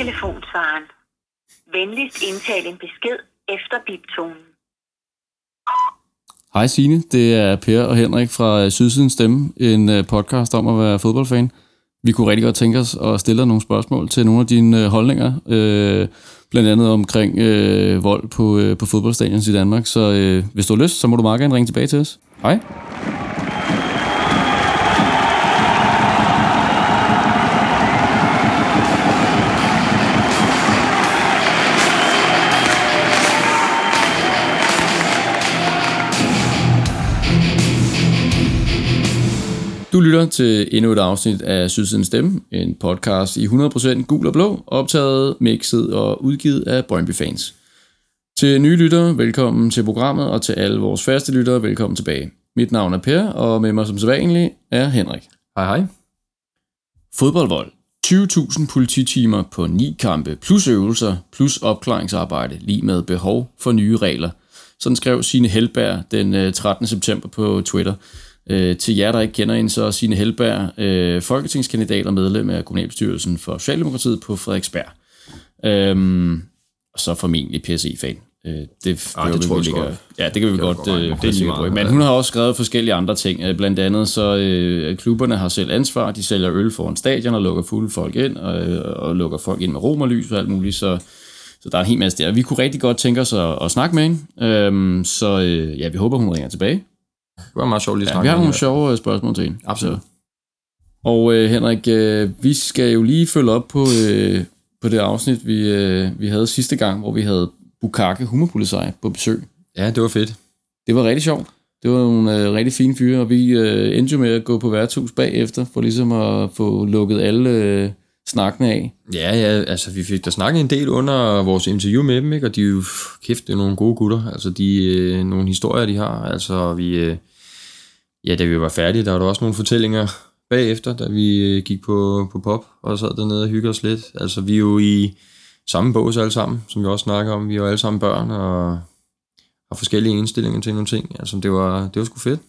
Telefonsvaren. Venligst indtal en besked efter biptonen. Hej Signe, det er Per og Henrik fra Sydsidens Stemme, en øh, podcast om at være fodboldfan. Vi kunne rigtig godt tænke os at stille dig nogle spørgsmål til nogle af dine øh, holdninger, øh, blandt andet omkring øh, vold på, øh, på fodboldstadions i Danmark. Så øh, hvis du har lyst, så må du meget gerne ringe tilbage til os. Hej. Du lytter til endnu et afsnit af Sydsiden Stemme, en podcast i 100% gul og blå, optaget, mixet og udgivet af Brøndby fans. Til nye lyttere, velkommen til programmet, og til alle vores faste lyttere, velkommen tilbage. Mit navn er Per, og med mig som sædvanlig er Henrik. Hej hej. Fodboldvold. 20.000 polititimer på 9 kampe, plus øvelser, plus opklaringsarbejde, lige med behov for nye regler. Sådan skrev Signe Helberg den 13. Øh, september på Twitter. Øh, til jer, der ikke kender hende, så er Signe Helberg øh, folketingskandidat og medlem af kommunalbestyrelsen for Socialdemokratiet på Frederiksberg. Øhm, og så formentlig PSE-fan. Øh, det, ah, det tror jeg godt. Ja, det kan vi det godt, godt øh, det er på. Men hun har også skrevet forskellige andre ting. Øh, blandt andet så øh, klubberne har selv ansvar. De sælger øl foran stadion og lukker fulde folk ind, og, øh, og lukker folk ind med romerlys og alt muligt. Så, så der er en hel masse der. Vi kunne rigtig godt tænke os at, at snakke med hende. Øhm, så øh, ja, vi håber, hun ringer tilbage. Det var meget sjovt lige at ja, vi har nogle sjove øh, spørgsmål til hende. Absolut. Så. Og øh, Henrik, øh, vi skal jo lige følge op på, øh, på det afsnit, vi, øh, vi havde sidste gang, hvor vi havde Bukake Hummerpolisej på besøg. Ja, det var fedt. Det var rigtig sjovt. Det var nogle øh, rigtig fine fyre, og vi øh, endte med at gå på værtshus bagefter, for ligesom at få lukket alle øh, snakkene af. Ja, ja, altså vi fik da snakket en del under vores interview med dem, ikke? og de er jo, kæft, det er nogle gode gutter. Altså de, øh, nogle historier, de har. Altså vi, øh, ja, da vi var færdige, der var der også nogle fortællinger bagefter, da vi øh, gik på, på pop og sad dernede og hyggede os lidt. Altså, vi er jo i samme bås alle sammen, som vi også snakker om. Vi er jo alle sammen børn og har forskellige indstillinger til nogle ting. Altså, det var, det var sgu fedt.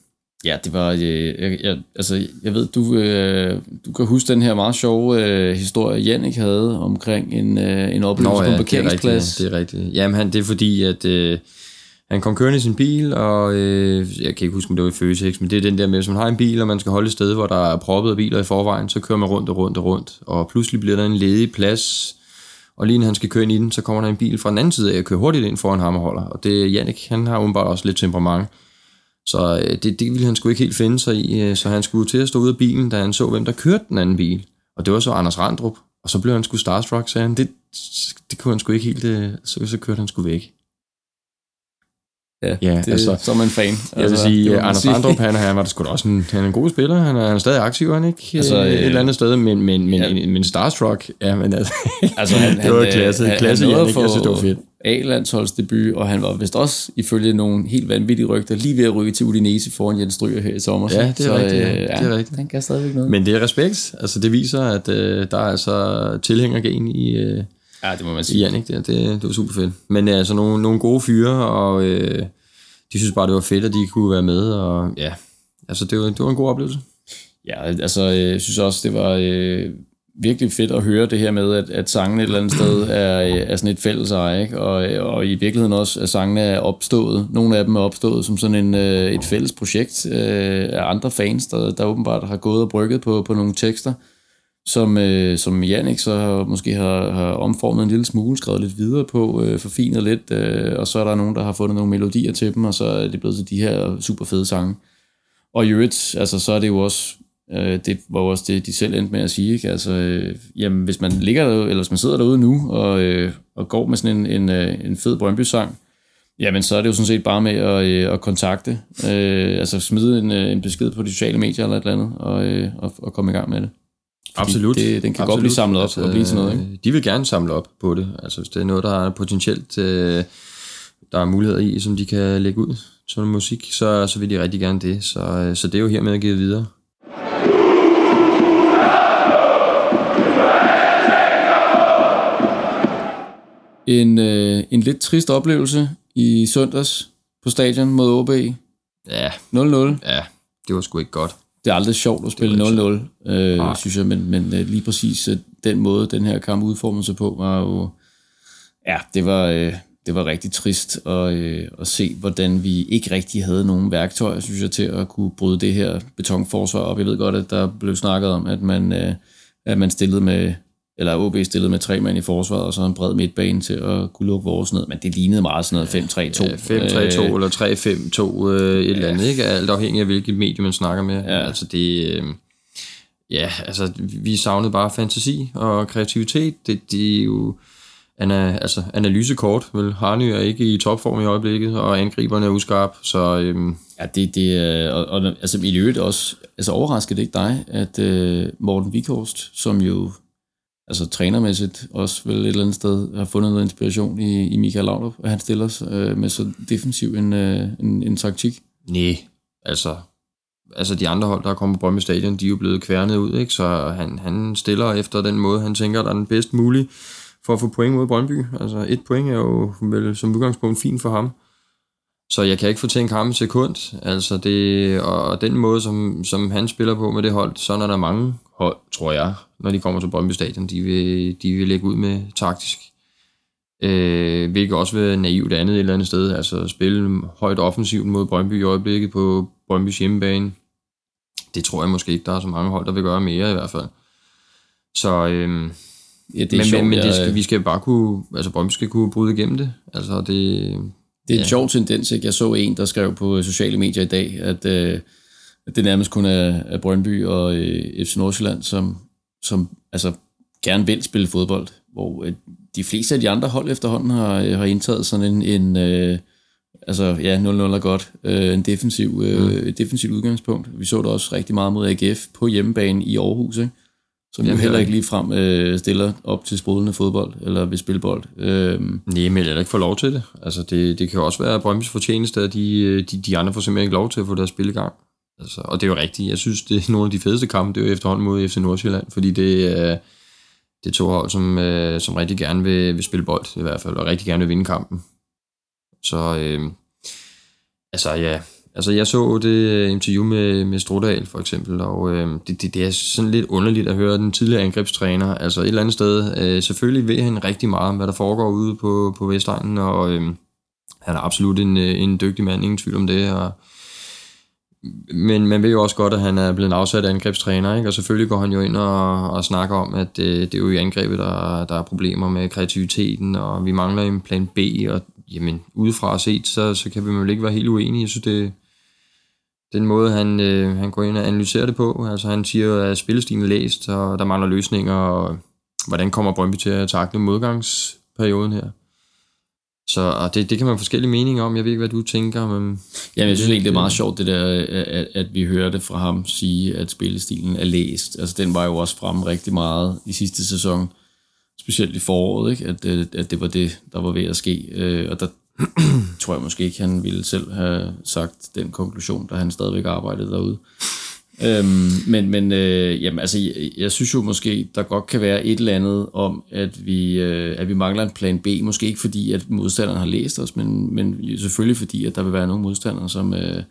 Ja, det var, øh, jeg, jeg, altså, jeg ved, du, øh, du kan huske den her meget sjove øh, historie, Jannik havde omkring en, øh, en oplevelse Nå, ja, på en parkeringsplads. Det er rigtigt, det er rigtigt. Jamen, han, det er fordi, at øh, han kom kørende i sin bil, og øh, jeg kan ikke huske, om det var i Føtex, men det er den der med, hvis man har en bil, og man skal holde et sted, hvor der er proppet af biler i forvejen, så kører man rundt og rundt og rundt, og pludselig bliver der en ledig plads, og lige når han skal køre ind i den, så kommer der en bil fra den anden side af og kører hurtigt ind foran ham og holder. Og det er Jannik, han har åbenbart også lidt temperament. Så øh, det, det ville han sgu ikke helt finde sig i, øh, så han skulle til at stå ud af bilen, da han så, hvem der kørte den anden bil. Og det var så Anders Randrup. Og så blev han sgu starstruck, sagde han. Det, det kunne han sgu ikke helt, øh, så, så kørte han sgu væk. Ja, ja det, altså, så er man fan. Jeg vil altså, sige, Anders sige. Andrup, han, han var sgu da også en, han er en god spiller. Han er, han er stadig aktiv, han ikke? Altså, øh, et eller andet sted, men, men, men, ja. men Starstruck, ja, men altså, altså han, det var klasse, han, klasse han, han jeg synes, det var fedt. A-landsholdsdebut, og han var vist også, ifølge nogle helt vanvittige rygter, lige ved at rykke til Udinese foran Jens Stryger her i sommer. Ja, det er så, rigtigt. Øh, ja, det er rigtigt. Han kan stadigvæk noget. Men det er respekt. Altså, det viser, at øh, der er altså tilhængergen i, øh, ja, det må man sige. i Jannik. Det, det, det var super fedt. Men altså, nogle, nogle gode fyre, og... Øh, de synes bare, det var fedt, at de kunne være med, og ja, altså det var, det var en god oplevelse. Ja, altså jeg synes også, det var øh, virkelig fedt at høre det her med, at, at sangen et eller andet sted er, er sådan et fælles eje, ikke? Og, og i virkeligheden også, at sangene er opstået. Nogle af dem er opstået som sådan en, øh, et fælles projekt øh, af andre fans, der, der åbenbart har gået og brygget på, på nogle tekster, som, øh, som Jannik så måske har, har omformet en lille smule, skrevet lidt videre på, øh, forfinet lidt, øh, og så er der nogen, der har fundet nogle melodier til dem, og så er det blevet til de her super fede sange. Og i øvrigt, altså, så er det jo også, øh, det var også det, de selv endte med at sige, ikke? Altså, øh, jamen, hvis man ligger der, eller hvis man sidder derude nu, og, øh, og går med sådan en, en, øh, en fed Brøndby-sang, jamen så er det jo sådan set bare med at, øh, at kontakte, øh, altså smide en, øh, en besked på de sociale medier eller et eller andet, og, øh, og, og komme i gang med det. Absolut. Det, den kan Absolut. godt blive samlet op altså, og blive sådan noget. Ikke? De vil gerne samle op på det. Altså hvis det er noget, der er potentielt, øh, der er muligheder i, som de kan lægge ud som musik, så, så vil de rigtig gerne det. Så, øh, så det er jo hermed at give videre. En, øh, en lidt trist oplevelse i søndags på stadion mod OB. Ja. 0-0. Ja, det var sgu ikke godt det er aldrig sjovt at spille 0-0, øh, synes jeg, men, men øh, lige præcis øh, den måde, den her kamp udformede sig på, var jo, ja, det var, øh, det var rigtig trist at, øh, at se, hvordan vi ikke rigtig havde nogen værktøjer, synes jeg, til at kunne bryde det her betonforsvar op. Jeg ved godt, at der blev snakket om, at man, øh, at man stillede med, eller OB stillede med tre mand i forsvaret, og så en bred midtbane til at kunne lukke vores ned, men det lignede meget sådan noget 5-3-2. Ja, 5-3-2 øh, eller 3-5-2, øh, et ja. eller andet, ikke? Alt afhængig af, hvilket medie man snakker med. Ja. Altså det... Øh, ja, altså vi savnede bare fantasi og kreativitet. Det, det er jo ana, altså, analysekort, vel? Harny er ikke i topform i øjeblikket, og angriberne er uskarp, så... Øhm, ja, det, det og, og, altså i øvrigt også, altså overrasker det ikke dig, at øh, Morten Vikhorst, som jo altså trænermæssigt også vel et eller andet sted har fundet noget inspiration i, i Michael Laudrup, at han stiller sig øh, med så defensiv en, øh, en, en taktik? Nej, altså altså de andre hold, der er kommet på Brøndby Stadion, de er jo blevet kværnet ud, ikke? så han, han stiller efter den måde, han tænker, der er den bedst mulige for at få point mod Brøndby. Altså et point er jo vel som udgangspunkt fint for ham. Så jeg kan ikke få tænkt ham en sekund. Altså det, og den måde, som, som han spiller på med det hold, så er der mange hold, tror jeg, når de kommer til Brøndby Stadion, de vil, de vil lægge ud med taktisk. Øh, hvilket også vil naivt andet et eller andet sted. Altså spille højt offensivt mod Brøndby i øjeblikket på Brøndbys hjemmebane. Det tror jeg måske ikke, der er så mange hold, der vil gøre mere i hvert fald. Så øh, Ja, det er men, sjovt, men, det skal, vi skal bare kunne, altså Brøndby skal kunne bryde igennem det. Altså det, det er en ja. sjov tendens, ikke? Jeg så en, der skrev på sociale medier i dag, at, øh, at det nærmest kun er, er Brøndby og øh, FC Nordsjælland, som, som altså, gerne vil spille fodbold, hvor øh, de fleste af de andre hold efterhånden har, har indtaget sådan en, en øh, altså ja, 0-0 er godt, øh, en defensiv, øh, mm. defensiv udgangspunkt. Vi så det også rigtig meget mod AGF på hjemmebane i Aarhus, ikke? som jo heller ikke lige frem øh, stiller op til sprudlende fodbold, eller vil spille bold. Øhm. Nej, men jeg ikke få lov til det. Altså, det, det kan jo også være Brøndby's fortjeneste, at de, øh, de, de andre får simpelthen ikke lov til at få deres spil i gang. Altså, og det er jo rigtigt. Jeg synes, det er nogle af de fedeste kampe, det er jo efterhånden mod FC Nordsjælland, fordi det øh, det er to hold, som, øh, som rigtig gerne vil, vil spille bold, i hvert fald, og rigtig gerne vil vinde kampen. Så, øh, altså ja, Altså, jeg så det øh, interview med, med Strudal for eksempel, og øh, det, det, det er sådan lidt underligt at høre den tidligere angrebstræner. Altså, et eller andet sted, øh, selvfølgelig ved han rigtig meget om, hvad der foregår ude på, på Vestegnen, og øh, han er absolut en, øh, en dygtig mand, ingen tvivl om det, og men man ved jo også godt, at han er blevet en afsat angrebstræner, ikke? og selvfølgelig går han jo ind og, og snakker om, at det, det er jo i angrebet, der, der er problemer med kreativiteten, og vi mangler en plan B, og jamen, udefra set, så, så kan vi jo ikke være helt uenige. Jeg synes, det, den måde, han, øh, han går ind og analyserer det på. Altså han siger, at spillestilen er læst, og der mangler løsninger, og hvordan kommer Brøndby til at takle modgangsperioden her? Så og det, det kan man have forskellige meninger om. Jeg ved ikke, hvad du tænker. Men Jamen, jeg synes egentlig, det er meget sjovt, det der, at, at vi hørte fra ham sige, at spillestilen er læst. Altså, den var jo også frem rigtig meget i sidste sæson, specielt i foråret, ikke? At, at det var det, der var ved at ske. Øh, og der tror jeg måske ikke, han ville selv have sagt den konklusion, da han stadigvæk arbejdede derude øhm, men men øh, jamen, altså, jeg, jeg synes jo måske, der godt kan være et eller andet om, at vi, øh, at vi mangler en plan B. Måske ikke fordi, at modstanderen har læst os, men, men selvfølgelig fordi, at der vil være nogle modstandere, som, øh,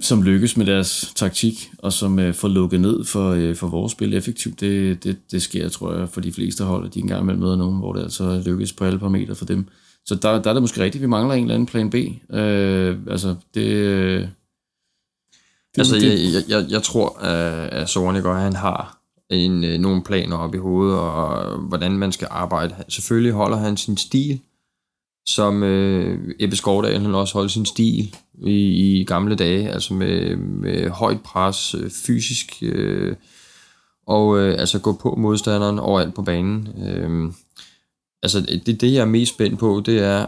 som lykkes med deres taktik, og som øh, får lukket ned for, øh, for vores spil effektivt. Det, det, det sker, tror jeg, for de fleste hold, at de engang imellem møder nogen, hvor det altså lykkes på alle parametre for dem. Så der, der er det måske rigtigt, vi mangler en eller anden plan B. Øh, altså, det... Øh, det altså, det, jeg, jeg, jeg tror, at Sorniger, han har en, øh, nogle planer op i hovedet, og hvordan man skal arbejde. Selvfølgelig holder han sin stil, som øh, Ebbe Skovdal, han også holdt sin stil i, i gamle dage, altså med, med højt pres, øh, fysisk, øh, og øh, altså gå på modstanderen overalt på banen. Øh, altså det, det jeg er mest spændt på, det er,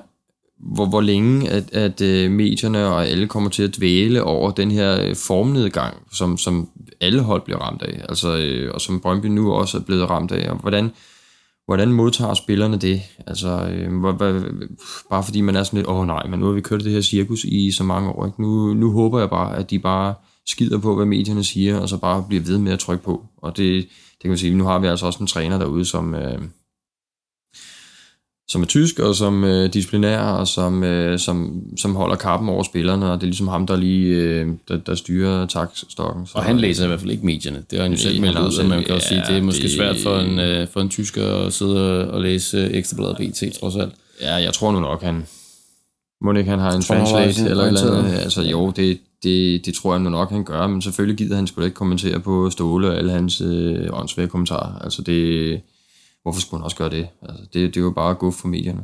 hvor, hvor længe at, at øh, medierne og alle kommer til at dvæle over den her øh, formnedgang, som, som alle hold bliver ramt af, altså, øh, og som Brøndby nu også er blevet ramt af, og hvordan, hvordan modtager spillerne det? Altså, øh, hvor, hvor, bare fordi man er sådan lidt, åh oh, nej, men nu har vi kørt det her cirkus i så mange år, ikke? Nu, nu håber jeg bare, at de bare skider på, hvad medierne siger, og så bare bliver ved med at trykke på. Og det, det kan man sige, nu har vi altså også en træner derude, som, øh, som er tysk, og som øh, disciplinær, og som, øh, som, som holder kappen over spillerne, og det er ligesom ham, der lige øh, der, der styrer takstokken. og han læser i hvert fald ikke medierne. Det har han jo selv meldt ud, så man kan også sige, det er måske det, svært for en, øh, for en tysker at sidde og læse Ekstrabladet BT, trods alt. Ja, jeg tror nu nok, han... Må ikke, han har en translate eller eller andet. Altså jo, det, det, det tror jeg nu nok, han gør, men selvfølgelig gider han sgu ikke kommentere på Ståle og alle hans øh, åndsvære kommentarer. Altså det, hvorfor skulle han også gøre det? Altså det, det er jo bare gå for medierne.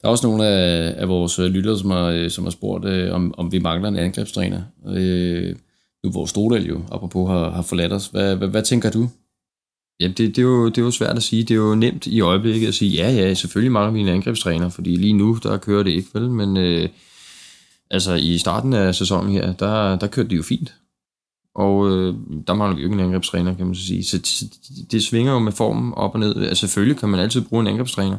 Der er også nogle af, af vores øh, lyttere, som har, øh, som har spurgt, øh, om, om vi mangler en angrebstræner. Øh, nu hvor Stodal jo, apropos, har, har forladt os. Hvad, hvad, hvad tænker du? Ja, det, det, er jo, det er jo svært at sige. Det er jo nemt i øjeblikket at sige, ja, ja, selvfølgelig mangler vi en angrebstræner, fordi lige nu, der kører det ikke, vel? Men øh, altså i starten af sæsonen her, der, der kørte det jo fint. Og øh, der mangler vi jo ikke en angrebstræner, kan man så sige. Så det, det svinger jo med formen op og ned. Altså selvfølgelig kan man altid bruge en angrebstræner.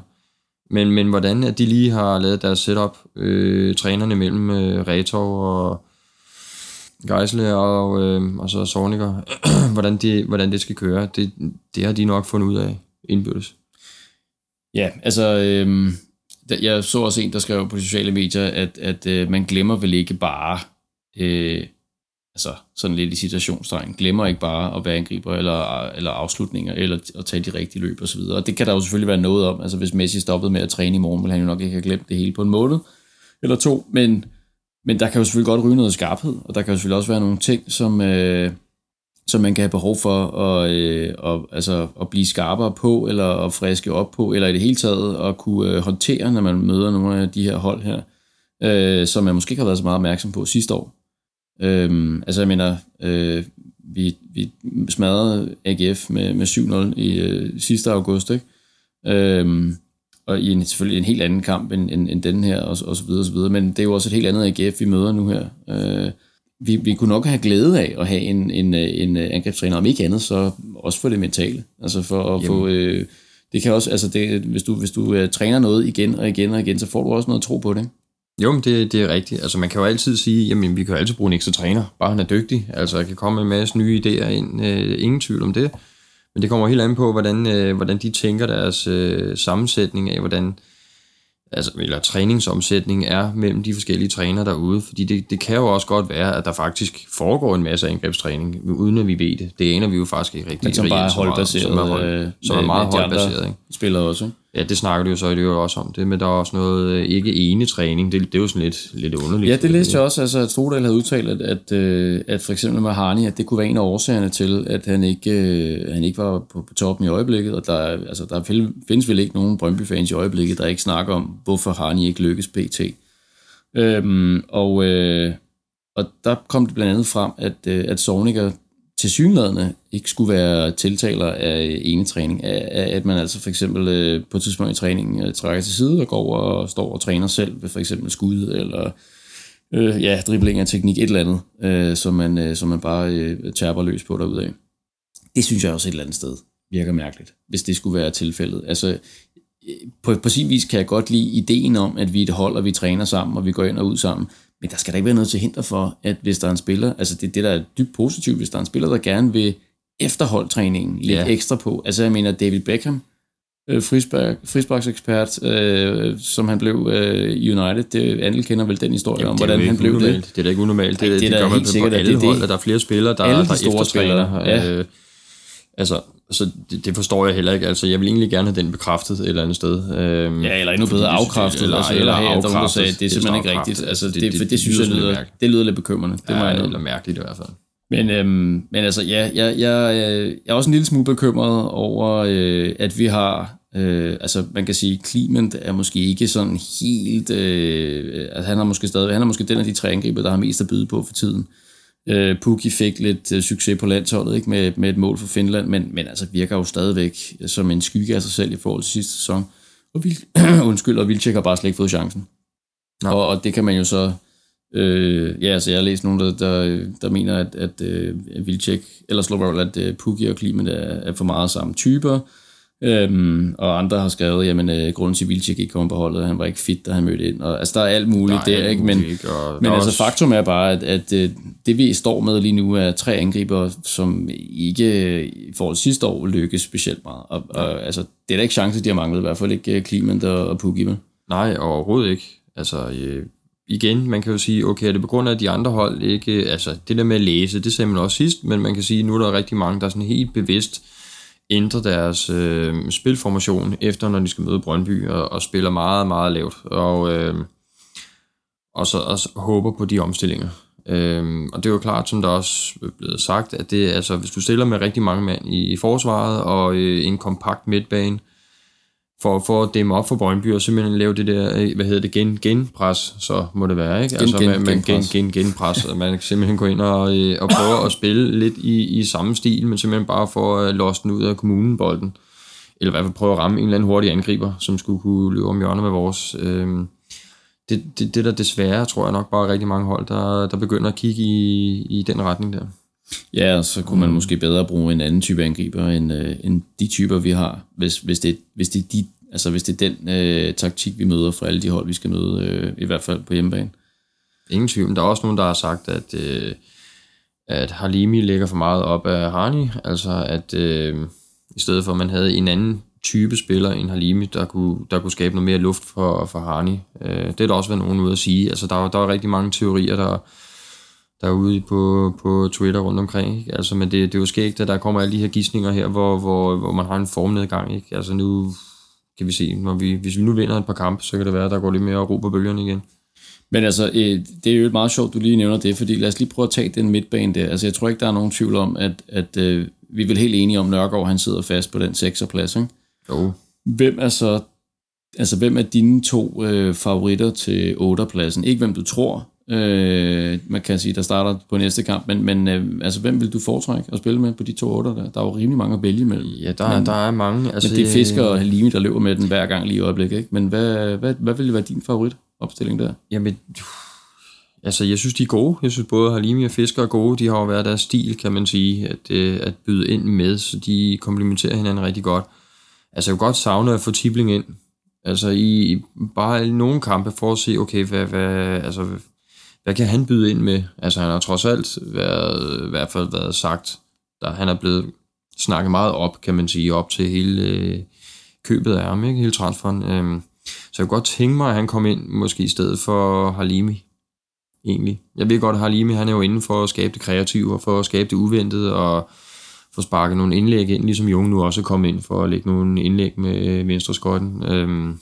Men, men hvordan at de lige har lavet deres setup, øh, trænerne mellem øh, Retov og Geisle og, øh, og så Sorniger, hvordan, de, hvordan det skal køre, det, det har de nok fundet ud af indbyrdes. Ja, altså, øh, jeg så også en, der skrev på sociale medier, at, at øh, man glemmer vel ikke bare, øh, altså sådan lidt i situationstegn, glemmer ikke bare at være angriber eller, eller afslutninger, eller at tage de rigtige løb osv. Og det kan der jo selvfølgelig være noget om. Altså hvis Messi stoppede med at træne i morgen, ville han jo nok ikke have glemt det hele på en måned eller to, men, men der kan jo selvfølgelig godt ryge noget skarphed, og der kan jo selvfølgelig også være nogle ting, som, øh, som man kan have behov for at, øh, og, altså, at blive skarpere på, eller at friske op på, eller i det hele taget at kunne øh, håndtere, når man møder nogle af de her hold her, øh, som man måske ikke har været så meget opmærksom på sidste år. Øh, altså jeg mener, øh, vi, vi smadrede AGF med, med 7-0 i øh, sidste august, ikke? Øh, og i en, selvfølgelig en helt anden kamp end, end, end den her, og, og så videre, og så videre. Men det er jo også et helt andet AGF, vi møder nu her. Øh, vi, vi kunne nok have glæde af at have en, en, en angrebstræner, om ikke andet, så også for det mentale. Altså for at Jamen. få... Øh, det kan også, altså det, hvis du, hvis du uh, træner noget igen og igen og igen, så får du også noget tro på det. Jo, men det, det er rigtigt. Altså man kan jo altid sige, jamen vi kan jo altid bruge en ekstra træner, bare han er dygtig. Altså jeg kan komme med en masse nye idéer ind, øh, ingen tvivl om det. Men det kommer helt an på, hvordan, øh, hvordan de tænker deres øh, sammensætning af, hvordan, altså, eller træningsomsætning er mellem de forskellige trænere derude, fordi det, det kan jo også godt være, at der faktisk foregår en masse angrebstræning, uden at vi ved det. Det aner vi jo faktisk ikke rigtig. Men som bare er holdbaseret. Som er, hold, øh, som er meget holdbaseret. Ikke? Spiller også. Ja, det snakker du jo så i det også om det, men der er også noget øh, ikke ene træning. Det, det er jo sådan lidt, lidt underligt. Ja, det læste jeg også, altså, at Strodal havde udtalt, at, at, øh, at for eksempel med Harni, at det kunne være en af årsagerne til, at han ikke, øh, han ikke var på, på toppen i øjeblikket, og der, altså, der findes vel ikke nogen Brøndby-fans i øjeblikket, der ikke snakker om, hvorfor Harni ikke lykkes pt. Øhm, og, øh, og der kom det blandt andet frem, at, at Sorniger til synlædende ikke skulle være tiltaler af ene træning, af, at man altså for eksempel øh, på et tidspunkt i træningen øh, trækker til side og går over og står og træner selv ved for eksempel skud eller øh, ja, dribling af teknik, et eller andet, øh, som, man, øh, som man bare øh, tærper løs på derudaf. Det synes jeg også et eller andet sted virker mærkeligt, hvis det skulle være tilfældet. Altså, øh, på, på sin vis kan jeg godt lide ideen om, at vi er et hold, og vi træner sammen, og vi går ind og ud sammen. Men der skal da ikke være noget til hinder for, at hvis der er en spiller, altså det, det der er dybt positivt, hvis der er en spiller, der gerne vil efterholdtræningen lidt ja. ekstra på. Altså jeg mener David Beckham, øh, frisparksekspert, øh, som han blev øh, United. Det, Andel kender vel den historie Jamen, om, hvordan han blev unormalt. det. Det er da ikke unormalt. Det, det, det, det gør man på alle det, hold, at der er flere spillere, der, alle de der store spillere. Ja. Øh, altså, så det, det forstår jeg heller ikke. Altså, jeg vil egentlig gerne have den bekræftet et eller andet sted. Øhm, ja, eller endnu bedre afkræftet. Eller, altså, eller, eller afkræftet. Nogen, sagde, det er simpelthen ikke rigtigt. Altså, det, det, det, det, synes jeg lyder, det lyder lidt bekymrende. Det ja, må eller mærkeligt i hvert fald. Men, øhm, men altså, ja, jeg, jeg, jeg er også en lille smule bekymret over, øh, at vi har, øh, altså man kan sige, Clement er måske ikke sådan helt, øh, altså han er måske stadig, han er måske den af de tre angriber, der har mest at byde på for tiden. Øh, Pukki fik lidt øh, succes på landsholdet ikke med, med et mål for Finland, men, men altså virker jo stadigvæk som en skygge af sig selv i forhold til sidste sæson. Og Vil, undskyld, og Vilcek har bare slet ikke fået chancen. Og, og det kan man jo så... Øh, ja, altså jeg har læst nogen, der, der, der mener, at, at uh, Vilcek, eller Slovak, at uh, Pukki og Klimen er, er for meget samme typer. Øhm, og andre har skrevet, jamen øh, grunden til, Vilcek ikke kom på holdet, han var ikke fit, da han mødte ind. Og, altså, der er alt muligt der, alt ikke? Men, ikke? Men der er altså, også- faktum er bare, at, at øh, det vi står med lige nu er tre angriber, som ikke øh, i forhold til sidste år lykkes specielt meget. Og, og altså, det er da ikke chance, de har manglet, i hvert fald ikke øh, Clement og, og Pukki? Nej, overhovedet ikke. Altså, øh, igen, man kan jo sige, okay, er det på grund af, at de andre hold ikke... Altså, det der med at læse, det sagde man også sidst, men man kan sige, nu er der rigtig mange, der sådan helt bevidst ændre deres øh, spilformation efter, når de skal møde Brøndby, og, og spiller meget, meget lavt. Og, øh, og så også håber på de omstillinger. Øh, og det er jo klart, som der også er blevet sagt, at det, altså, hvis du stiller med rigtig mange mand i, i forsvaret og øh, en kompakt midtbane, for, for at dæmme op for Brøndby og simpelthen lave det der, øh, hvad hedder det, gen, genpres, så må det være, ikke? Altså, gen- man, man, gen, genpres. gen, genpres, at man simpelthen gå ind og, øh, og prøve at spille lidt i, i samme stil, men simpelthen bare for at låse den ud af kommunen bolden. Eller i hvert fald prøve at ramme en eller anden hurtig angriber, som skulle kunne løbe om hjørnet med vores. Øhm, det, det, det der desværre, tror jeg nok bare rigtig mange hold, der, der begynder at kigge i, i den retning der. Ja, og så kunne man måske bedre bruge en anden type angriber, end, øh, end de typer, vi har, hvis, hvis, det, hvis, det, de, altså, hvis det er den øh, taktik, vi møder fra alle de hold, vi skal møde, øh, i hvert fald på hjemmebane. Ingen tvivl. Men Der er også nogen, der har sagt, at, øh, at Halimi ligger for meget op af Harni. Altså at øh, i stedet for, at man havde en anden type spiller end Halimi, der kunne, der kunne skabe noget mere luft for, for Harni. Øh, det er der også været nogen ude at sige. Altså der, er- der er rigtig mange teorier, der, der er ude på, på Twitter rundt omkring. Ikke? Altså, men det, det er jo skægt, at der kommer alle de her gissninger her, hvor, hvor, hvor man har en formnedgang. Ikke? Altså nu kan vi se, når vi, hvis vi nu vinder et par kampe, så kan det være, at der går lidt mere ro på bølgerne igen. Men altså, øh, det er jo meget sjovt, du lige nævner det, fordi lad os lige prøve at tage den midtbane der. Altså, jeg tror ikke, der er nogen tvivl om, at, at øh, vi er vel helt enige om, Nørgaard, han sidder fast på den 6. plads, ikke? Jo, Hvem er så, altså hvem er dine to øh, favoritter til 8. pladsen? Ikke hvem du tror, øh, man kan sige, der starter på næste kamp, men, men øh, altså hvem vil du foretrække at spille med på de to 8 der? Der er jo rimelig mange at vælge imellem. Ja, der, men, der er mange. Altså, Men det er Fisker og Halimi, der løber med den hver gang lige i øjeblikket, ikke? Men hvad, hvad, hvad vil være din favorit opstilling der? Jamen, altså, jeg synes, de er gode. Jeg synes, både Halimi og Fisker er gode. De har jo været deres stil, kan man sige, at, øh, at byde ind med, så de komplementerer hinanden rigtig godt. Altså, jeg kunne godt savne at få Tibling ind. Altså, i i bare nogle kampe for at se, okay, hvad, hvad, altså, hvad kan han byde ind med? Altså, han har trods alt været, i hvert fald været sagt, der han er blevet snakket meget op, kan man sige, op til hele øh, købet af ham, ikke? hele transferen. Øhm, så jeg kunne godt tænke mig, at han kom ind måske i stedet for Halimi, egentlig. Jeg ved godt, at Halimi han er jo inde for at skabe det kreative, og for at skabe det uventede, og få sparket nogle indlæg ind, ligesom Jung nu også kom ind for at lægge nogle indlæg med øh, venstre skøjten. Øhm,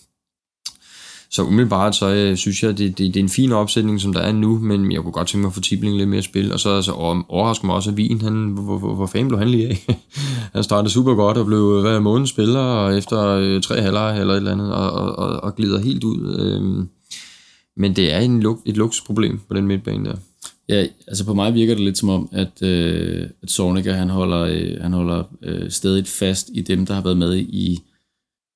så umiddelbart, så øh, synes jeg, det, det, det er en fin opsætning, som der er nu, men jeg kunne godt tænke mig at få Tibling lidt mere spil, og så altså, overrasker mig også, at Wien, han, hvor, hvor, hvor fanden blev han lige af? han startede super godt og blev hver måned spiller, og efter øh, tre halvleje eller et eller andet, og, og, og, og glider helt ud. Øh, men det er en, luk- et luksusproblem på den midtbane der. Ja, altså på mig virker det lidt som om, at, øh, at Zorniger, han holder, øh, han holder øh, stadig fast i dem, der har været med i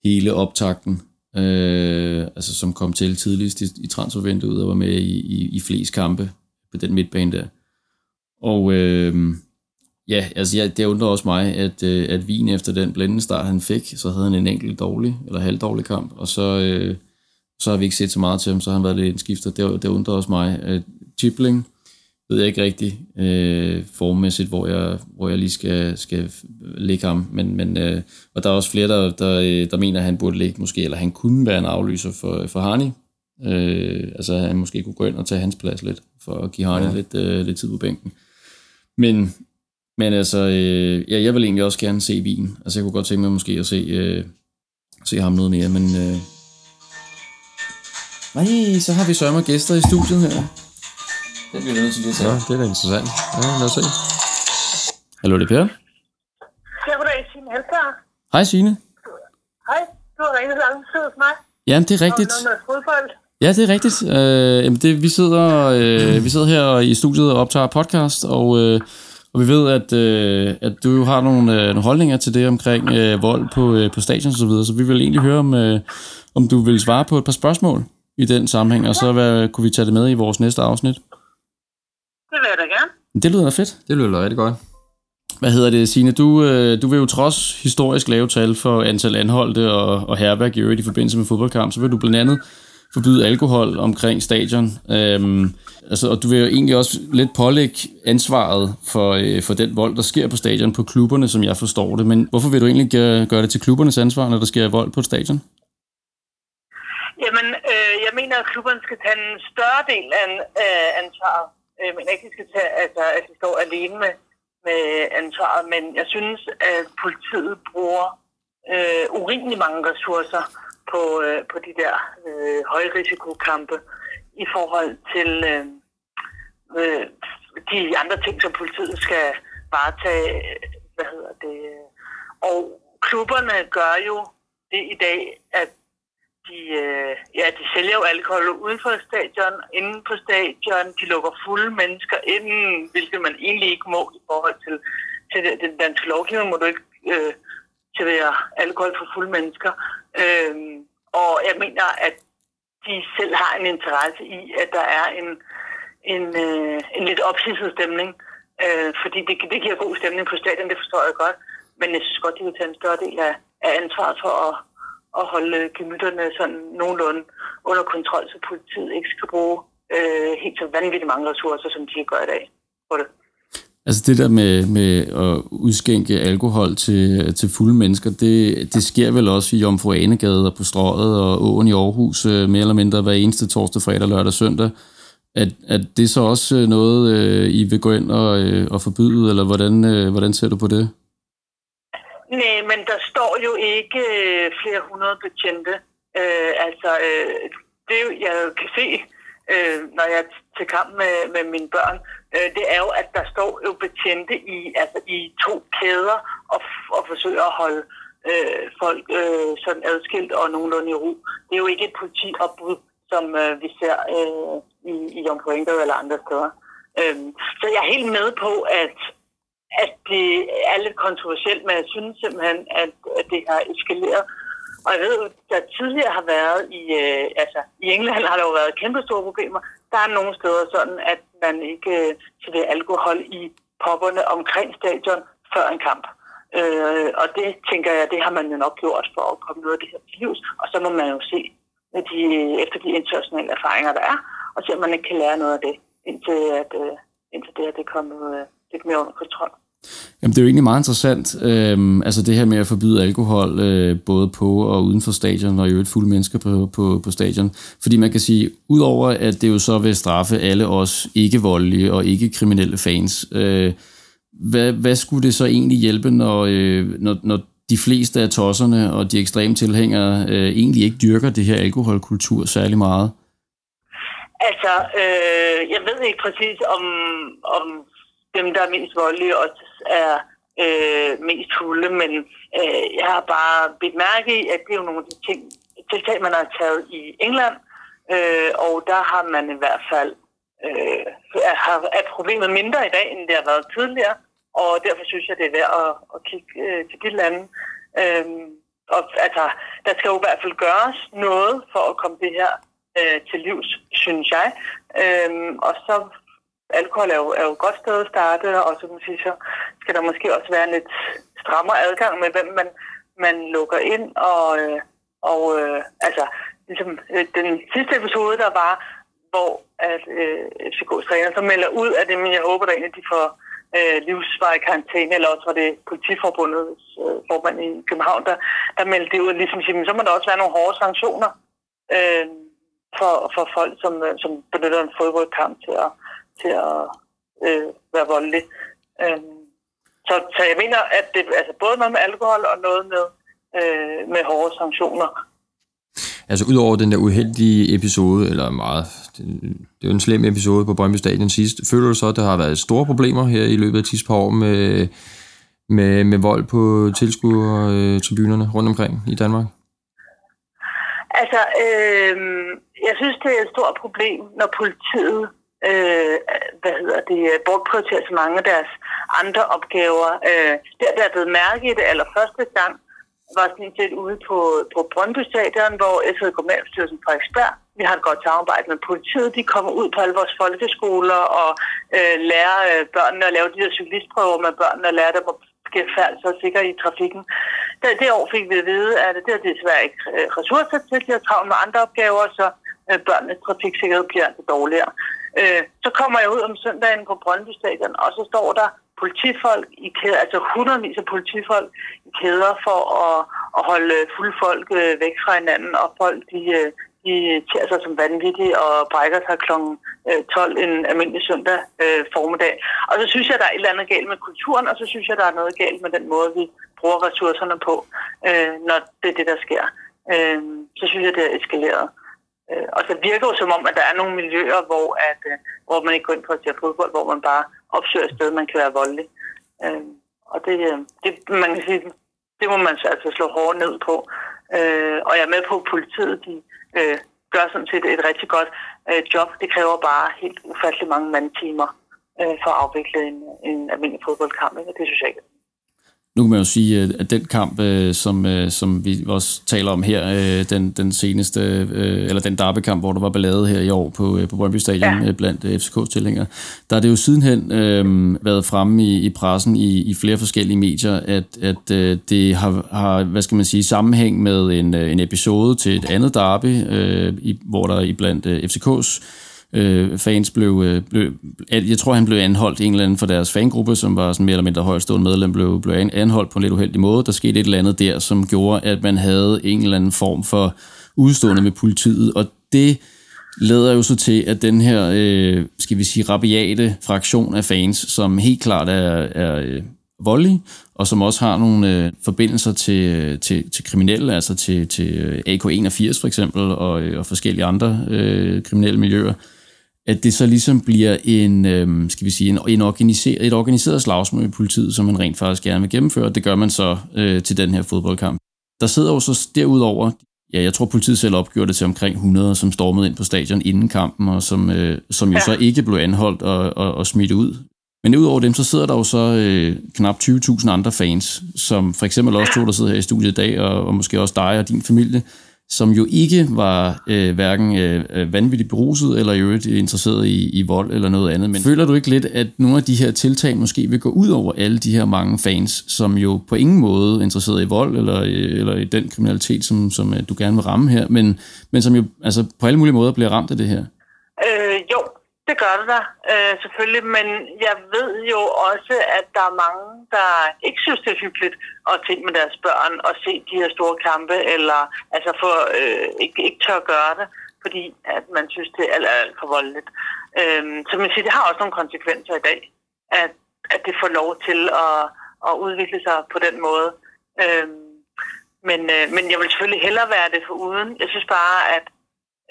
hele optakten, øh, altså som kom til tidligst i, i transfervinduet og var med i, i, i flest kampe på den midtbane der. Og øh, ja, altså ja, det undrer også mig, at, øh, at Wien efter den blændende start, han fik, så havde han en enkelt dårlig, eller halvdårlig kamp, og så, øh, så har vi ikke set så meget til ham, så har han været lidt indskiftet. Det, det undrer også mig. Øh, Chipling, ved jeg ikke rigtigt øh, formmæssigt, hvor jeg, hvor jeg lige skal, skal lægge ham. Men, men, øh, og der er også flere, der, der, øh, der mener, at han burde ligge måske, eller han kunne være en aflyser for, for Harni. Øh, altså han måske kunne gå ind og tage hans plads lidt, for at give Harni ja. Ja. lidt, øh, lidt tid på bænken. Men, men altså, øh, ja, jeg vil egentlig også gerne se Wien. Altså jeg kunne godt tænke mig måske at se, øh, se ham noget mere, men... Øh, nej, så har vi sørme gæster i studiet her. Det bliver nødt til lige at tage. Ja, det er da interessant. Ja, lad os se. Hallo, det er Per. Ja, goddag, Signe Helfer. Hej Signe. Hej, du har ringet lang tid hos mig. Ja, det er Om rigtigt. noget med fodbold. Ja, det er rigtigt. Øh, jamen det, vi, sidder, øh, vi sidder her i studiet og optager podcast, og, øh, og vi ved, at, øh, at du jo har nogle, øh, nogle holdninger til det omkring øh, vold på, øh, på stadion og så videre, så vi vil egentlig høre, om, øh, om du vil svare på et par spørgsmål i den sammenhæng, og så hvad, kunne vi tage det med i vores næste afsnit. Det vil jeg da gerne. Det lyder da fedt. Det lyder rigtig godt. Hvad hedder det, Signe? Du, øh, du vil jo trods historisk lave tal for antal anholdte og, og herværk i øvrigt i forbindelse med fodboldkamp, så vil du blandt andet forbyde alkohol omkring stadion. Øhm, altså, og du vil jo egentlig også lidt pålægge ansvaret for, øh, for den vold, der sker på stadion på klubberne, som jeg forstår det. Men hvorfor vil du egentlig gøre, gøre det til klubbernes ansvar, når der sker vold på et stadion? Jamen, øh, jeg mener, at klubberne skal tage en større del af øh, ansvaret. Øh, jeg mener ikke, skal tage, altså, at de står alene med, med ansvaret, men jeg synes, at politiet bruger øh, urimelig mange ressourcer på, øh, på de der øh, højrisikokampe i forhold til øh, øh, de andre ting, som politiet skal varetage. Hvad hedder det? Og klubberne gør jo det i dag, at de, øh, ja, de sælger jo alkohol uden for stadion, inden på stadion. De lukker fulde mennesker ind, hvilket man egentlig ikke må i forhold til, til den danske lovgivning. Må du ikke øh, servere alkohol for fulde mennesker. Øh, og jeg mener, at de selv har en interesse i, at der er en, en, øh, en lidt opsidset stemning. Øh, fordi det, det giver god stemning på stadion, det forstår jeg godt. Men jeg synes godt, de vil tage en større del af, af ansvaret for at, at holde gemytterne sådan nogenlunde under kontrol, så politiet ikke skal bruge øh, helt så vanvittigt mange ressourcer, som de gør i dag på det. Altså det der med, med at udskænke alkohol til, til fulde mennesker, det, det sker vel også i Jomfru Anegade og på Strøget og Åen i Aarhus, øh, mere eller mindre hver eneste torsdag, fredag, lørdag og søndag. Er, er det så også øh, noget, øh, I vil gå ind og, og forbyde, eller hvordan, hvordan ser du på det? Nej, men der står jo ikke øh, flere hundrede betjente. Øh, altså, øh, det jeg kan se, øh, når jeg er til kamp med, med mine børn, øh, det er jo, at der står jo betjente i, altså, i to kæder og, og forsøger at holde øh, folk øh, sådan adskilt og nogenlunde i ro. Det er jo ikke et politiopbrud, som øh, vi ser øh, i, i Jomfru eller andre steder. Øh, så jeg er helt med på, at at det er lidt kontroversielt, men jeg synes simpelthen, at, at det har eskaleret. Og jeg ved, der tidligere har været i, øh, altså i England har der jo været kæmpe store problemer. Der er nogle steder sådan, at man ikke øh, serverer alkohol i popperne omkring stadion før en kamp. Øh, og det tænker jeg, det har man jo nok gjort for at komme noget af det her til livs. Og så må man jo se med de, efter de internationale erfaringer, der er, og se om man ikke kan lære noget af det, indtil, at, øh, indtil det her det kommer øh, lidt mere under kontrol. Jamen, det er jo egentlig meget interessant, øhm, altså det her med at forbyde alkohol, øh, både på og uden for stadion, og i øvrigt fulde mennesker på, på, på stadion. Fordi man kan sige, udover at det jo så vil straffe alle os ikke-voldelige og ikke-kriminelle fans, øh, hvad, hvad skulle det så egentlig hjælpe, når, øh, når, når de fleste af tosserne og de ekstreme tilhængere øh, egentlig ikke dyrker det her alkoholkultur særlig meget? Altså, øh, jeg ved ikke præcis, om, om dem, der er mindst voldelige, også er øh, mest fulde, men øh, jeg har bare bidt mærke i, at det er jo nogle af de ting, tiltag, man har taget i England, øh, og der har man i hvert fald øh, er, er problemet mindre i dag, end det har været tidligere, og derfor synes jeg, det er værd at, at kigge øh, til de lande. Øh, og altså, der skal jo i hvert fald gøres noget for at komme det her øh, til livs, synes jeg. Øh, og så alkohol er jo, er jo et godt sted at starte, og så, man sige, så skal der måske også være en lidt strammere adgang med, hvem man, man lukker ind. Og, øh, og øh, altså, ligesom øh, den sidste episode, der var, hvor at øh, FCK's træner så melder ud af det, men jeg håber da egentlig, de får øh, livsvarig karantæne, eller også var det politiforbundets øh, formand i København, der, der meldte det ud, ligesom siger, men så må der også være nogle hårde sanktioner øh, for, for folk, som, øh, som benytter en fodboldkamp til at, til at øh, være voldelig. Øh, så, så jeg mener, at det er altså både noget med alkohol og noget med, øh, med hårde sanktioner. Altså udover den der uheldige episode, eller meget, det, det er jo en slem episode på Brøndby Stadion sidst, føler du så, at der har været store problemer her i løbet af sidste par år med, med, med vold på tilskuertribunerne rundt omkring i Danmark? Altså, øh, jeg synes, det er et stort problem, når politiet øh, hvad hedder det, øh, bortprioriteret så mange af deres andre opgaver. Øh, der, der er blevet mærke i det allerførste gang, var sådan set ude på, på Brøndby Stadion, hvor SHK Kommunalbestyrelsen Frederiksberg, vi har et godt samarbejde med politiet, de kommer ud på alle vores folkeskoler og øh, lærer øh, børnene at lave de der cyklistprøver med børnene og lærer dem at færd så sikkert i trafikken. Det, det år fik vi at vide, at det er desværre ikke øh, ressourcer til, de har travlt med andre opgaver, så øh, børnenes trafiksikkerhed bliver altså dårligere. Øh, så kommer jeg ud om søndagen på Brøndby Stadion, og så står der politifolk i kæder, altså hundredvis af politifolk i kæder for at, at holde fulde folk øh, væk fra hinanden, og folk de, øh, de tager sig som vanvittige og brækker sig kl. 12 øh, en almindelig søndag øh, formiddag. Og så synes jeg, der er et eller andet galt med kulturen, og så synes jeg, der er noget galt med den måde, vi bruger ressourcerne på, øh, når det er det, der sker. Øh, så synes jeg, det er eskaleret. Øh, og så virker det som om, at der er nogle miljøer, hvor, at, øh, hvor man ikke går ind på at se fodbold, hvor man bare opsøger et sted, man kan være voldelig. Øh, og det, øh, det, man kan sige, det må man altså slå hårdt ned på. Øh, og jeg er med på, at politiet de, øh, gør sådan set et rigtig godt øh, job. Det kræver bare helt ufattelig mange mandtimer øh, for at afvikle en, en almindelig fodboldkamp. og Det synes jeg ikke nu kan man jo sige, at den kamp, øh, som, øh, som vi også taler om her, øh, den, den seneste, eller den derbykamp, hvor der var ballade her i år på, på Brøndby Stadion ja. blandt FCK's tilhængere, der er det jo sidenhen øh, været fremme i, i pressen i, i flere forskellige medier, at, at det har, har, hvad skal man sige, sammenhæng med en, en episode til et andet derby, øh, i, hvor der i blandt FCK's øh, fans blev, øh, blev... Jeg tror, han blev anholdt en eller anden for deres fangruppe, som var sådan mere eller mindre højstående medlem, blev, blev anholdt på en lidt uheldig måde. Der skete et eller andet der, som gjorde, at man havde en eller anden form for udstående med politiet, og det leder jo så til, at den her, øh, skal vi sige, rabiate fraktion af fans, som helt klart er, er øh, voldelig, og som også har nogle øh, forbindelser til, øh, til, til kriminelle, altså til, til øh, AK81 for eksempel, og, øh, og forskellige andre øh, kriminelle miljøer, at det så ligesom bliver en, øh, skal vi sige, en, en organiseret, et organiseret slagsmål i politiet, som man rent faktisk gerne vil gennemføre. Det gør man så øh, til den her fodboldkamp. Der sidder jo så derudover, ja, jeg tror politiet selv opgjorde det til omkring 100, som stormede ind på stadion inden kampen, og som, øh, som jo ja. så ikke blev anholdt og, og, og smidt ud. Men udover dem, så sidder der jo så øh, knap 20.000 andre fans, som for eksempel også to, der sidder her i studiet i dag, og, og måske også dig og din familie, som jo ikke var øh, hverken øh, øh, vanvittigt beruset eller i øvrigt interesseret i, i vold eller noget andet. Men føler du ikke lidt, at nogle af de her tiltag måske vil gå ud over alle de her mange fans, som jo på ingen måde er interesseret i vold eller, øh, eller i den kriminalitet, som, som øh, du gerne vil ramme her, men, men som jo altså, på alle mulige måder bliver ramt af det her? Øh, jo, det gør det da, øh, selvfølgelig, men jeg ved jo også, at der er mange, der ikke synes, det er hyggeligt at tænke med deres børn og se de her store kampe, eller altså for, øh, ikke, ikke tør at gøre det, fordi at man synes, det er alt, alt for voldeligt. Øh, så man siger, det har også nogle konsekvenser i dag, at, at det får lov til at, at udvikle sig på den måde. Øh, men, øh, men jeg vil selvfølgelig hellere være det for uden. Jeg synes bare, at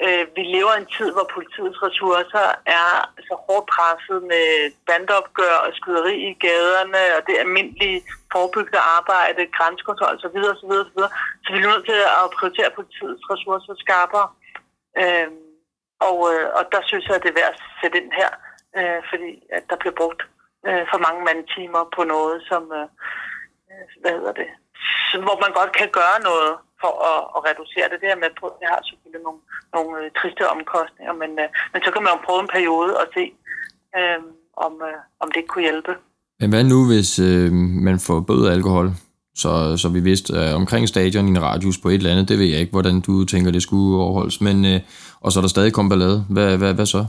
øh, vi lever i en tid, hvor politiets ressourcer er så hårdt presset med bandopgør og skyderi i gaderne, og det almindelige forebyggende arbejde, grænsekontrol osv. osv., osv. Så vi er nødt til at prioritere politiets ressourcer skarpere. Øh, og, øh, og der synes jeg, at det er værd at sætte ind her, øh, fordi at der bliver brugt øh, for mange mandtimer på noget, som, øh, øh, hvad hedder det, hvor man godt kan gøre noget for at, at reducere det. Det er med på, det har selvfølgelig nogle, nogle øh, triste omkostninger, men, øh, men så kan man jo prøve en periode og se, øh, om, øh, om det kunne hjælpe. Men hvad nu, hvis øh, man får både alkohol, så, så vi vidste øh, omkring stadion i en radius på et eller andet, det ved jeg ikke, hvordan du tænker, det skulle overholdes, men øh, og så er der stadig kommet ballade. Hvad, hvad, hvad så?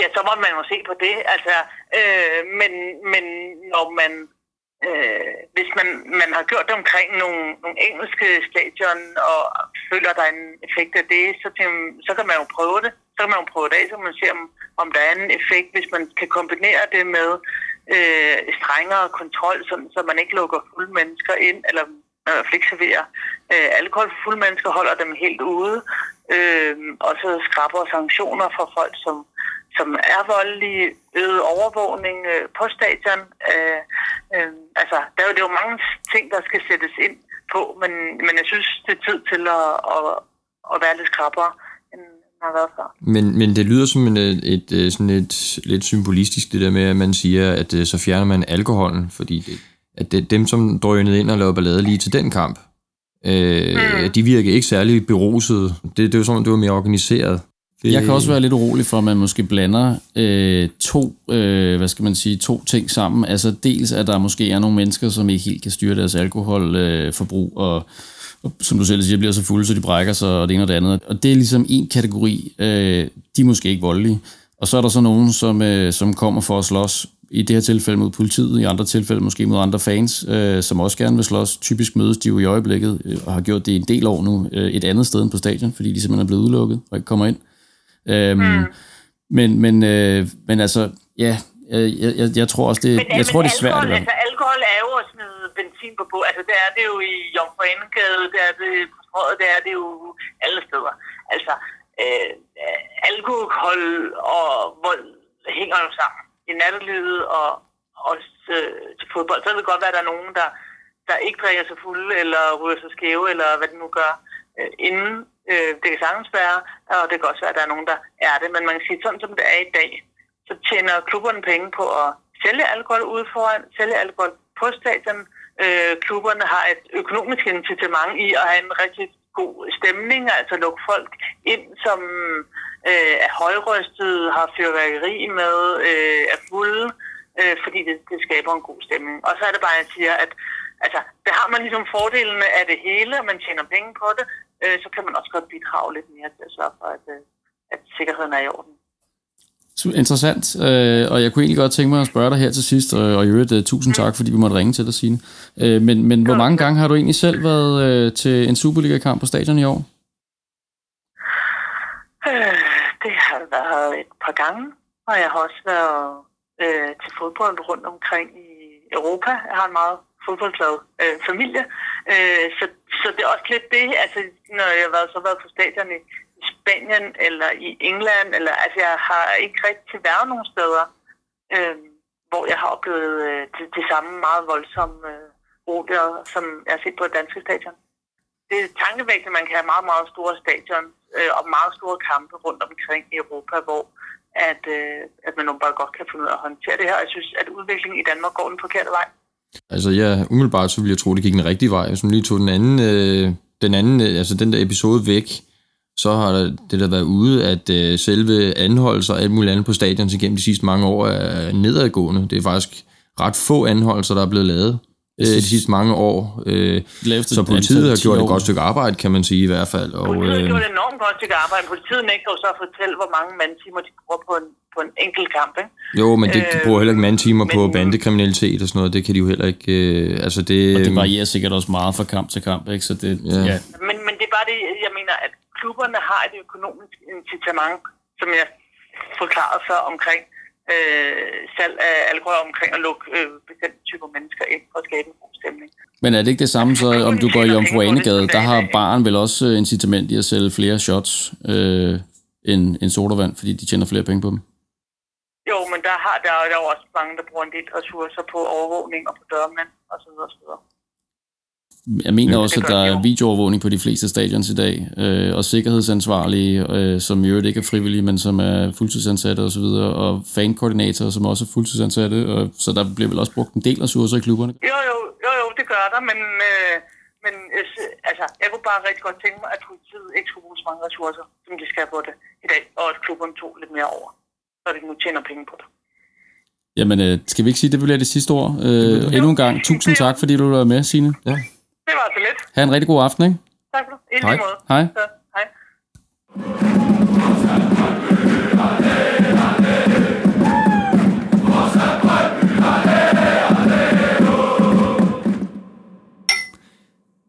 Ja, så må man jo se på det. Altså, øh, men, men når man øh, hvis man, man har gjort det omkring nogle, nogle engelske stadion, og føler, der er en effekt af det, så, til, så kan man jo prøve det. Så kan man jo prøve det af, så man ser, om, om der er en effekt, hvis man kan kombinere det med øh, strengere kontrol, sådan, så man ikke lukker fulde mennesker ind, eller man i hvert fald ikke serverer øh, alkohol for fulde mennesker, holder dem helt ude, øh, og så skraber sanktioner for folk, som som er voldelige, øget overvågning øh, på stadion. Øh, øh, altså, der er, jo, det er jo mange ting, der skal sættes ind på, men, men jeg synes, det er tid til at, at, at være lidt skrappere, end man har været før. Men, men det lyder som et, et, et, sådan et lidt symbolistisk, det der med, at man siger, at øh, så fjerner man alkoholen, fordi det, at det, dem, som drønede ind og lavede ballade lige til den kamp, øh, Mm. de virkede ikke særlig berusede. Det, det var sådan, det var mere organiseret. Det, Jeg kan også være lidt urolig for, at man måske blander øh, to, øh, hvad skal man sige, to ting sammen. Altså dels, at der måske er nogle mennesker, som ikke helt kan styre deres alkoholforbrug, øh, og, og som du selv siger, bliver så fulde, så de brækker sig, og det ene og det andet. Og det er ligesom en kategori. Øh, de er måske ikke voldelige. Og så er der så nogen, som, øh, som kommer for at slås. I det her tilfælde mod politiet, i andre tilfælde måske mod andre fans, øh, som også gerne vil slås. Typisk mødes de jo i øjeblikket, øh, og har gjort det en del år nu, øh, et andet sted end på stadion, fordi de simpelthen er blevet udelukket og ikke kommer ind. Øhm, mm. men, men, øh, men altså, ja, jeg, jeg, jeg tror også, det, Men, jeg tror, det er svært. alkohol, altså, alkohol er jo at smide benzin på bål. Altså, det er det jo i Jomfru Anegade, det er det på strøget, det er det jo alle steder. Altså, øh, alkohol og vold hænger jo sammen i nattelivet og også øh, til fodbold. Så kan det godt være, at der er nogen, der, der ikke drikker sig fulde eller ryger sig skæve, eller hvad det nu gør, øh, inden. Øh, det kan sagtens være, og det kan også være, at der er nogen, der er det. Men man kan sige, sådan som det er i dag, så tjener klubberne penge på at sælge alkohol ude foran, sælge alkohol på stadion. Øh, klubberne har et økonomisk incitament i at have en rigtig god stemning, altså lukke folk ind, som øh, er højrystede, har fyrværkeri med, øh, er fulde, øh, fordi det, det skaber en god stemning. Og så er det bare, at jeg siger, at altså, der har man ligesom fordelene af det hele, og man tjener penge på det, øh, så kan man også godt bidrage lidt mere til at sørge for, at, øh, at sikkerheden er i orden. er interessant, øh, og jeg kunne egentlig godt tænke mig at spørge dig her til sidst, øh, og i øvrigt uh, tusind tak, fordi vi måtte ringe til dig, Signe. Øh, men, men hvor mange gange har du egentlig selv været øh, til en Superliga-kamp på stadion i år? Øh, det har været et par gange, og jeg har også været øh, til fodbold rundt omkring i Europa. Jeg har en meget fodboldglad øh, familie, øh, så, så det er også lidt det, altså når jeg har været, så været på stadion i, Spanien eller i England, eller altså jeg har ikke rigtig været nogen steder, øh, hvor jeg har oplevet øh, det, det samme meget voldsomme øh, roder, som jeg har set på et danske stadion. Det er tankevækkende, at man kan have meget, meget store stadion øh, og meget store kampe rundt omkring i Europa, hvor at, øh, at man bare godt kan finde ud af at håndtere det her. Jeg synes, at udviklingen i Danmark går den forkerte vej. Altså, ja, umiddelbart så ville jeg tro, det gik den rigtige vej. Hvis man lige tog den anden, øh, den anden øh, altså den der episode væk, så har der, det der været ude, at øh, selve anholdelser og alt muligt andet på stadion igennem de sidste mange år er nedadgående. Det er faktisk ret få anholdelser, der er blevet lavet øh, de sidste mange år. Øh, så politiet har 10 gjort et godt stykke arbejde, kan man sige i hvert fald. Og, Politiet har øh, gjort et enormt godt stykke arbejde. Politiet nægter jo så at fortælle, hvor mange mandtimer de bruger på en, på en enkelt kamp. Ikke? jo, men det, de bruger heller ikke mandtimer på men- bandekriminalitet og sådan noget. Det kan de jo heller ikke... Øh, altså det, Og det varierer sikkert også meget fra kamp til kamp, ikke? Så det, Ja. ja. Men, men det er bare det, jeg mener, at klubberne har et økonomisk incitament, som jeg forklarede før omkring øh, salg af alkohol, omkring at lukke øh, bestemte typer mennesker ind for at skabe en god stemning. Men er det ikke det samme, så om du går i Jomfru Anegade, der har baren vel også øh, incitament i at sælge flere shots øh, end, end sodavand, fordi de tjener flere penge på dem? Jo, men der, har, der, er- der jo også mange, der bruger en del ressourcer på overvågning og på dørmænd og så videre. Jeg mener også, at der de er jo. videoovervågning på de fleste stadions i dag, øh, og sikkerhedsansvarlige, øh, som i øvrigt ikke er frivillige, men som er fuldtidsansatte osv., og, og fankoordinatorer, som også er fuldtidsansatte, og, så der bliver vel også brugt en del ressourcer i klubberne. Jo, jo, jo, jo det gør der, men, øh, men øh, altså, jeg kunne bare rigtig godt tænke mig, at politiet ikke skulle bruge så mange ressourcer, som de skal på det i dag, og at klubberne tog lidt mere over, når de nu tjener penge på det. Jamen, øh, skal vi ikke sige, det bliver det sidste ord? Øh, endnu en gang, tusind tak, fordi du var med, Signe. ja. Det var så lidt. Ha' en rigtig god aften, ikke? Tak for det. Hej. måde. Hej. Så, hej.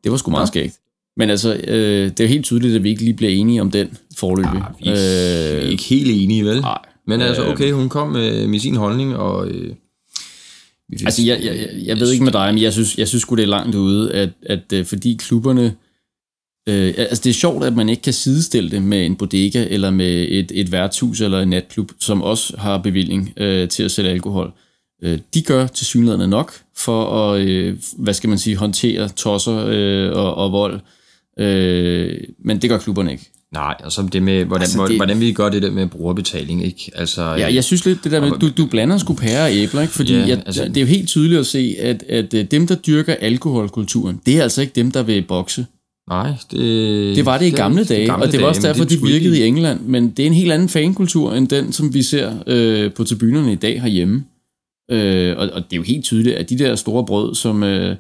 Det var sgu meget skægt. Men altså, øh, det er jo helt tydeligt, at vi ikke lige bliver enige om den forløbig. Vi er Øh, ikke helt enige, vel? nej. Men altså, Øh, okay, hun kom med, med sin holdning, og... Øh, fik, Altså, jeg, jeg, jeg, ved ikke med dig, men jeg synes, jeg synes det er langt ude, at, at øh, fordi klubberne... Øh, altså, det er sjovt, at man ikke kan sidestille det med en bodega, eller med et, et værtshus, eller en natklub, som også har bevilling øh, til at sælge alkohol. Øh, de gør til synligheden nok for at, øh, hvad skal man sige, håndtere tosser øh, og, og vold. Øh, men det gør klubberne ikke. Nej, og så det med, hvordan, Altså, det- hvordan vi gør det der med brugerbetaling, ikke? Altså, Ja, jeg synes lidt det der med, du, du blander sgu pære og æbler, ikke? fordi Ja, jeg, altså- det er jo helt tydeligt at se, at, at øh, dem, der dyrker alkoholkulturen, det er altså ikke dem, der vil bokse. Nej, det... Det var det i gamle det dage, gamle og det var også derfor, er de virkede i England, men det er en helt anden fankultur, end den, som vi ser øh, på tribunerne i dag herhjemme. Øh, og, og det er jo helt tydeligt, at de der store brød, som, øh,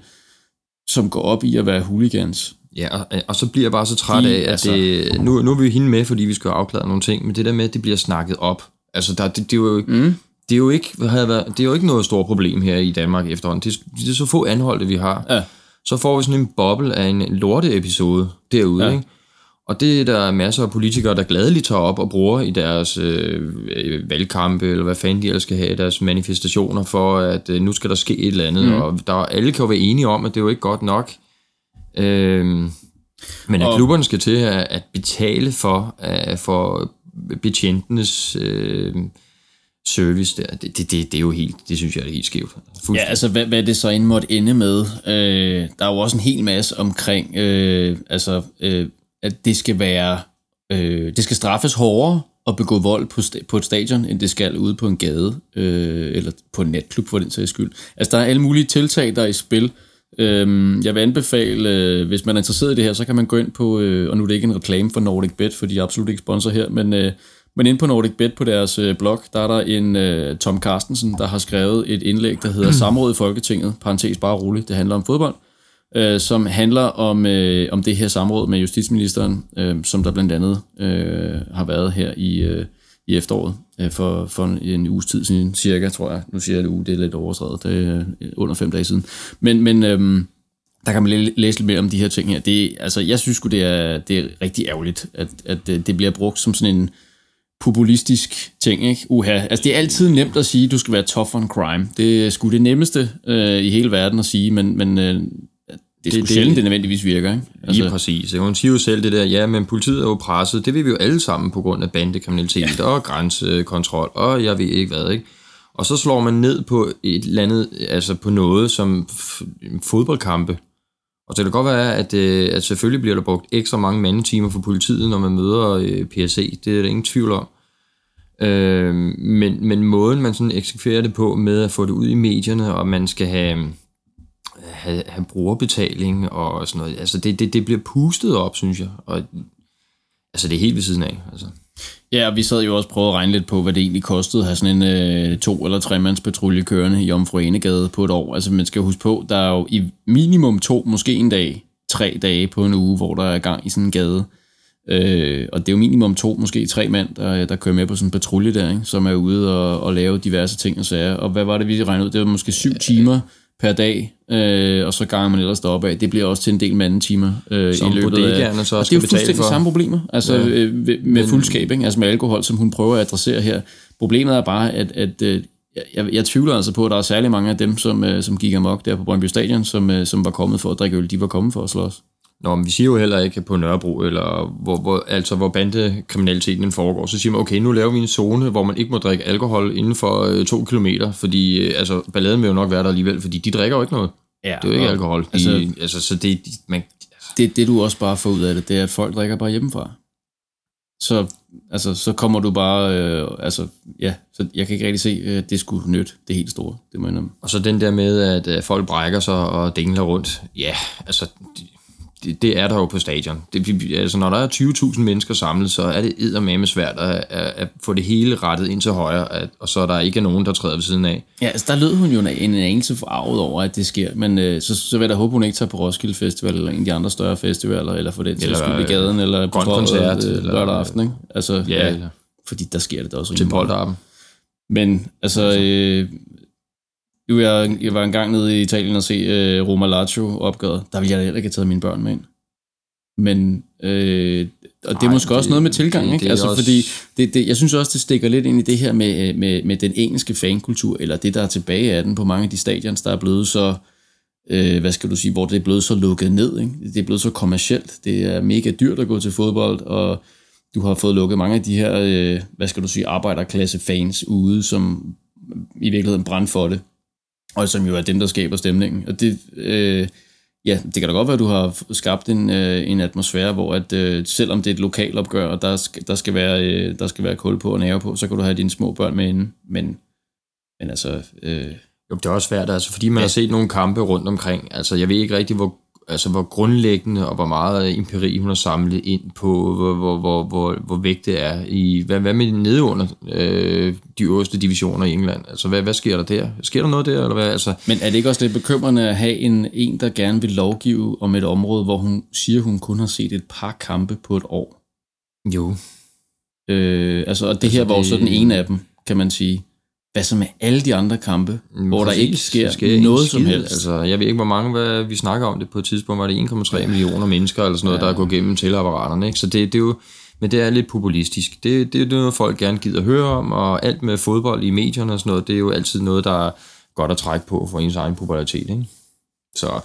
som går op i at være hooligans, Ja, og, og så bliver jeg bare så træt De- af, at altså- det, nu, nu er vi jo hende med, fordi vi skal have afklaret nogle ting, men det der med, at det bliver snakket op, altså der, det, det, er jo, mm. det er jo ikke, hvad havde været, det er jo ikke noget stort problem her i Danmark efterhånden. Det, er- det er så få anholdte, vi har. Ja. Så får vi sådan en boble af en lorte-episode derude, Ja. ja. ikke? Og det er der masser af politikere, der gladeligt tager op og bruger i deres øh, øh, valgkampe, eller hvad fanden de ellers skal have, deres manifestationer for, at øh, nu skal der ske et eller andet. Mm. Og der, alle kan jo være enige om, at det er jo ikke godt nok. Øh, men at Og- klubberne skal til at, at betale for, uh, for betjentenes uh, service der, det, det, det, det er jo helt, det synes jeg er helt skævt. Ja, altså hvad, hvad det så end måtte ende med. Øh, der er jo også en hel masse omkring, øh, altså, øh, at det skal være, øh, det skal straffes hårdere at begå vold på, sta- på et stadion, end det skal ude på en gade, øh, eller på en natklub for den sags skyld. Altså der er alle mulige tiltag, der er i spil. Øh, jeg vil anbefale, øh, hvis man er interesseret i det her, så kan man gå ind på, øh, og nu er det ikke en reklame for Nordic Bet, for de er absolut ikke sponsor her, men øh, men inde på Nordic Bet på deres øh, blog, der er der en øh, Tom Carstensen, der har skrevet et indlæg, der hedder Samråd i Folketinget, parentes bare roligt, det handler om fodbold, øh, som handler om, øh, om det her samråd med justitsministeren, øh, som der blandt andet øh, har været her i, øh, i efteråret, øh, for, for en, en uges tid siden, cirka, tror jeg. Nu siger jeg det uge, det er lidt overstreget, det er øh, under fem dage siden. Men, men øh, der kan man læse lidt mere om de her ting her. Det, altså, jeg synes sgu, det er, det er rigtig ærgerligt, at, at øh, det bliver brugt som sådan en populistisk ting, ikke? Uha. Altså, det er altid nemt at sige, at du skal være tough on crime. Det er sgu det nemmeste øh, i hele verden at sige, men, men øh, det er det- sjældent, det nødvendigvis virker, ikke? Lige præcis. Hun siger jo selv det der, ja, men politiet er jo presset. Det vil vi jo alle sammen på grund af bandekriminalitet ja. og grænsekontrol, og jeg ved ikke hvad, ikke? Og så slår man ned på et eller andet, altså på noget som fodboldkampe. Og det kan godt være, at, øh, at selvfølgelig bliver der brugt ekstra mange mandetimer for politiet, når man møder øh, PSC. Det er der ingen tvivl om. Øh, men, men måden, man sådan eksekverer det på med at få det ud i medierne, og man skal have, have, have brugerbetaling og sådan noget. Altså det, det, det bliver pustet op, synes jeg. Og, altså det er helt ved siden af. Altså. Ja, og vi sad jo også og prøvede at regne lidt på, hvad det egentlig kostede at have sådan en øh, to- eller tremands patrulje kørende i Omfru Enegade på et år. Altså man skal huske på, der er jo i minimum to, måske en dag, tre dage på en uge, hvor der er gang i sådan en gade. Øh, og det er jo minimum to, måske tre mand, der, der kører med på sådan en patrulje der, ikke? som er ude og, og lave diverse ting og sager. Og hvad var det, vi regnede ud? Det var måske syv timer per dag, øh, og så ganger man ellers deroppe af. Det bliver også til en del mandetimer øh, Som i løbet af... så og det er jo fuldstændig for. samme problemer, altså ja. øh, ved- med fuldskab, ikke? altså med alkohol, som hun prøver at adressere her. Problemet er bare, at, at øh, jeg, jeg tvivler altså på, at der er særlig mange af dem, som, øh, som gik amok der på Brøndby Stadion, som, øh, som var kommet for at drikke øl, de var kommet for at slås. Nå, men vi siger jo heller ikke på Nørrebro, eller hvor, hvor, altså hvor bandekriminaliteten foregår, så siger man, okay, nu laver vi en zone, hvor man ikke må drikke alkohol inden for øh, to kilometer, fordi øh, altså, balladen vil jo nok være der alligevel, fordi de drikker jo ikke noget. Ja, Det er jo ikke og alkohol. De, altså- altså, altså, så det, de, man, Det, det du også bare får ud af det, det er, at folk drikker bare hjemmefra. Så, altså, så kommer du bare, øh, altså, ja, så jeg kan ikke rigtig se, at det skulle nytte det helt store, det må jeg indrømme. Og så den der med, at øh, folk brækker sig og dingler rundt. Ja, altså, det, det er der jo på stadion. Det, altså, når der er 20.000 mennesker samlet, så er det eddermame svært at, at, at få det hele rettet ind til højre, at, og så der ikke er nogen, der træder ved siden af. Ja, altså der lød hun jo en, en anelse forarvet over, at det sker, men øh, så, så vil jeg da håbe, hun ikke tager på Roskilde Festival, eller en af de andre større festivaler, eller for den Eller, skyld i gaden, eller på Koncert, øh, eller- lørdag aften, ikke? Altså, Ja, eller fordi der sker det da også til polterappen. Men altså, øh, nu jeg, jeg var engang nede i Italien og se øh, Roma Lazio opgøret. Der ville jeg da heller ikke have taget mine børn med ind. Men, øh, og det er Ej, måske også det- noget med tilgang, det- ikke? det altså, også- fordi det, det, jeg synes også, det stikker lidt ind i det her med, øh, med, med den engelske fankultur, eller det, der er tilbage af den på mange af de stadions, der er blevet så, øh, hvad skal du sige, hvor det er blevet så lukket ned, ikke? Det er blevet så kommercielt. Det er mega dyrt at gå til fodbold, og du har fået lukket mange af de her, øh, hvad skal du sige, arbejderklasse fans ude, som i virkeligheden brænder for det, og som jo er dem, der skaber stemningen. Og det, øh, ja, det kan da godt være, at du har skabt en, øh, en atmosfære, hvor at, øh, selvom det er et lokalopgør, og der skal, der, skal være, øh, der skal være kul på og nerve på, så kan du have dine små børn med inde. Men, men altså, øh, Jo, det er også svært, altså, fordi man ja. har set nogle kampe rundt omkring. Altså, jeg ved ikke rigtig, hvor, altså, hvor grundlæggende og hvor meget empiri hun har samlet ind på, hvor, hvor, hvor, hvor, hvor vægt det er. I, hvad, hvad med nede under øh, de øverste divisioner i England? Altså, hvad, hvad sker der der? Sker der noget der, eller hvad? Altså, men er det ikke også lidt bekymrende at have en, en, der gerne vil lovgive om et område, hvor hun siger, hun kun har set et par kampe på et år? jo, Øh, altså, og det Altså, her var jo så den ene af dem, kan man sige. Hvad så med alle de andre kampe, hvor der Præcis. ikke sker, Der sker noget som helst? Altså, jeg ved ikke, hvor mange, hvad, vi snakker om det på et tidspunkt, var det 1,3 millioner mennesker, eller sådan noget, ja. der er gået gennem teleapparaterne, ikke? Så det, det er jo, men det er lidt populistisk. Det, det er noget, folk gerne gider høre om, og alt med fodbold i medierne og sådan noget, det er jo altid noget, der er godt at trække på for ens egen popularitet, ikke? Så,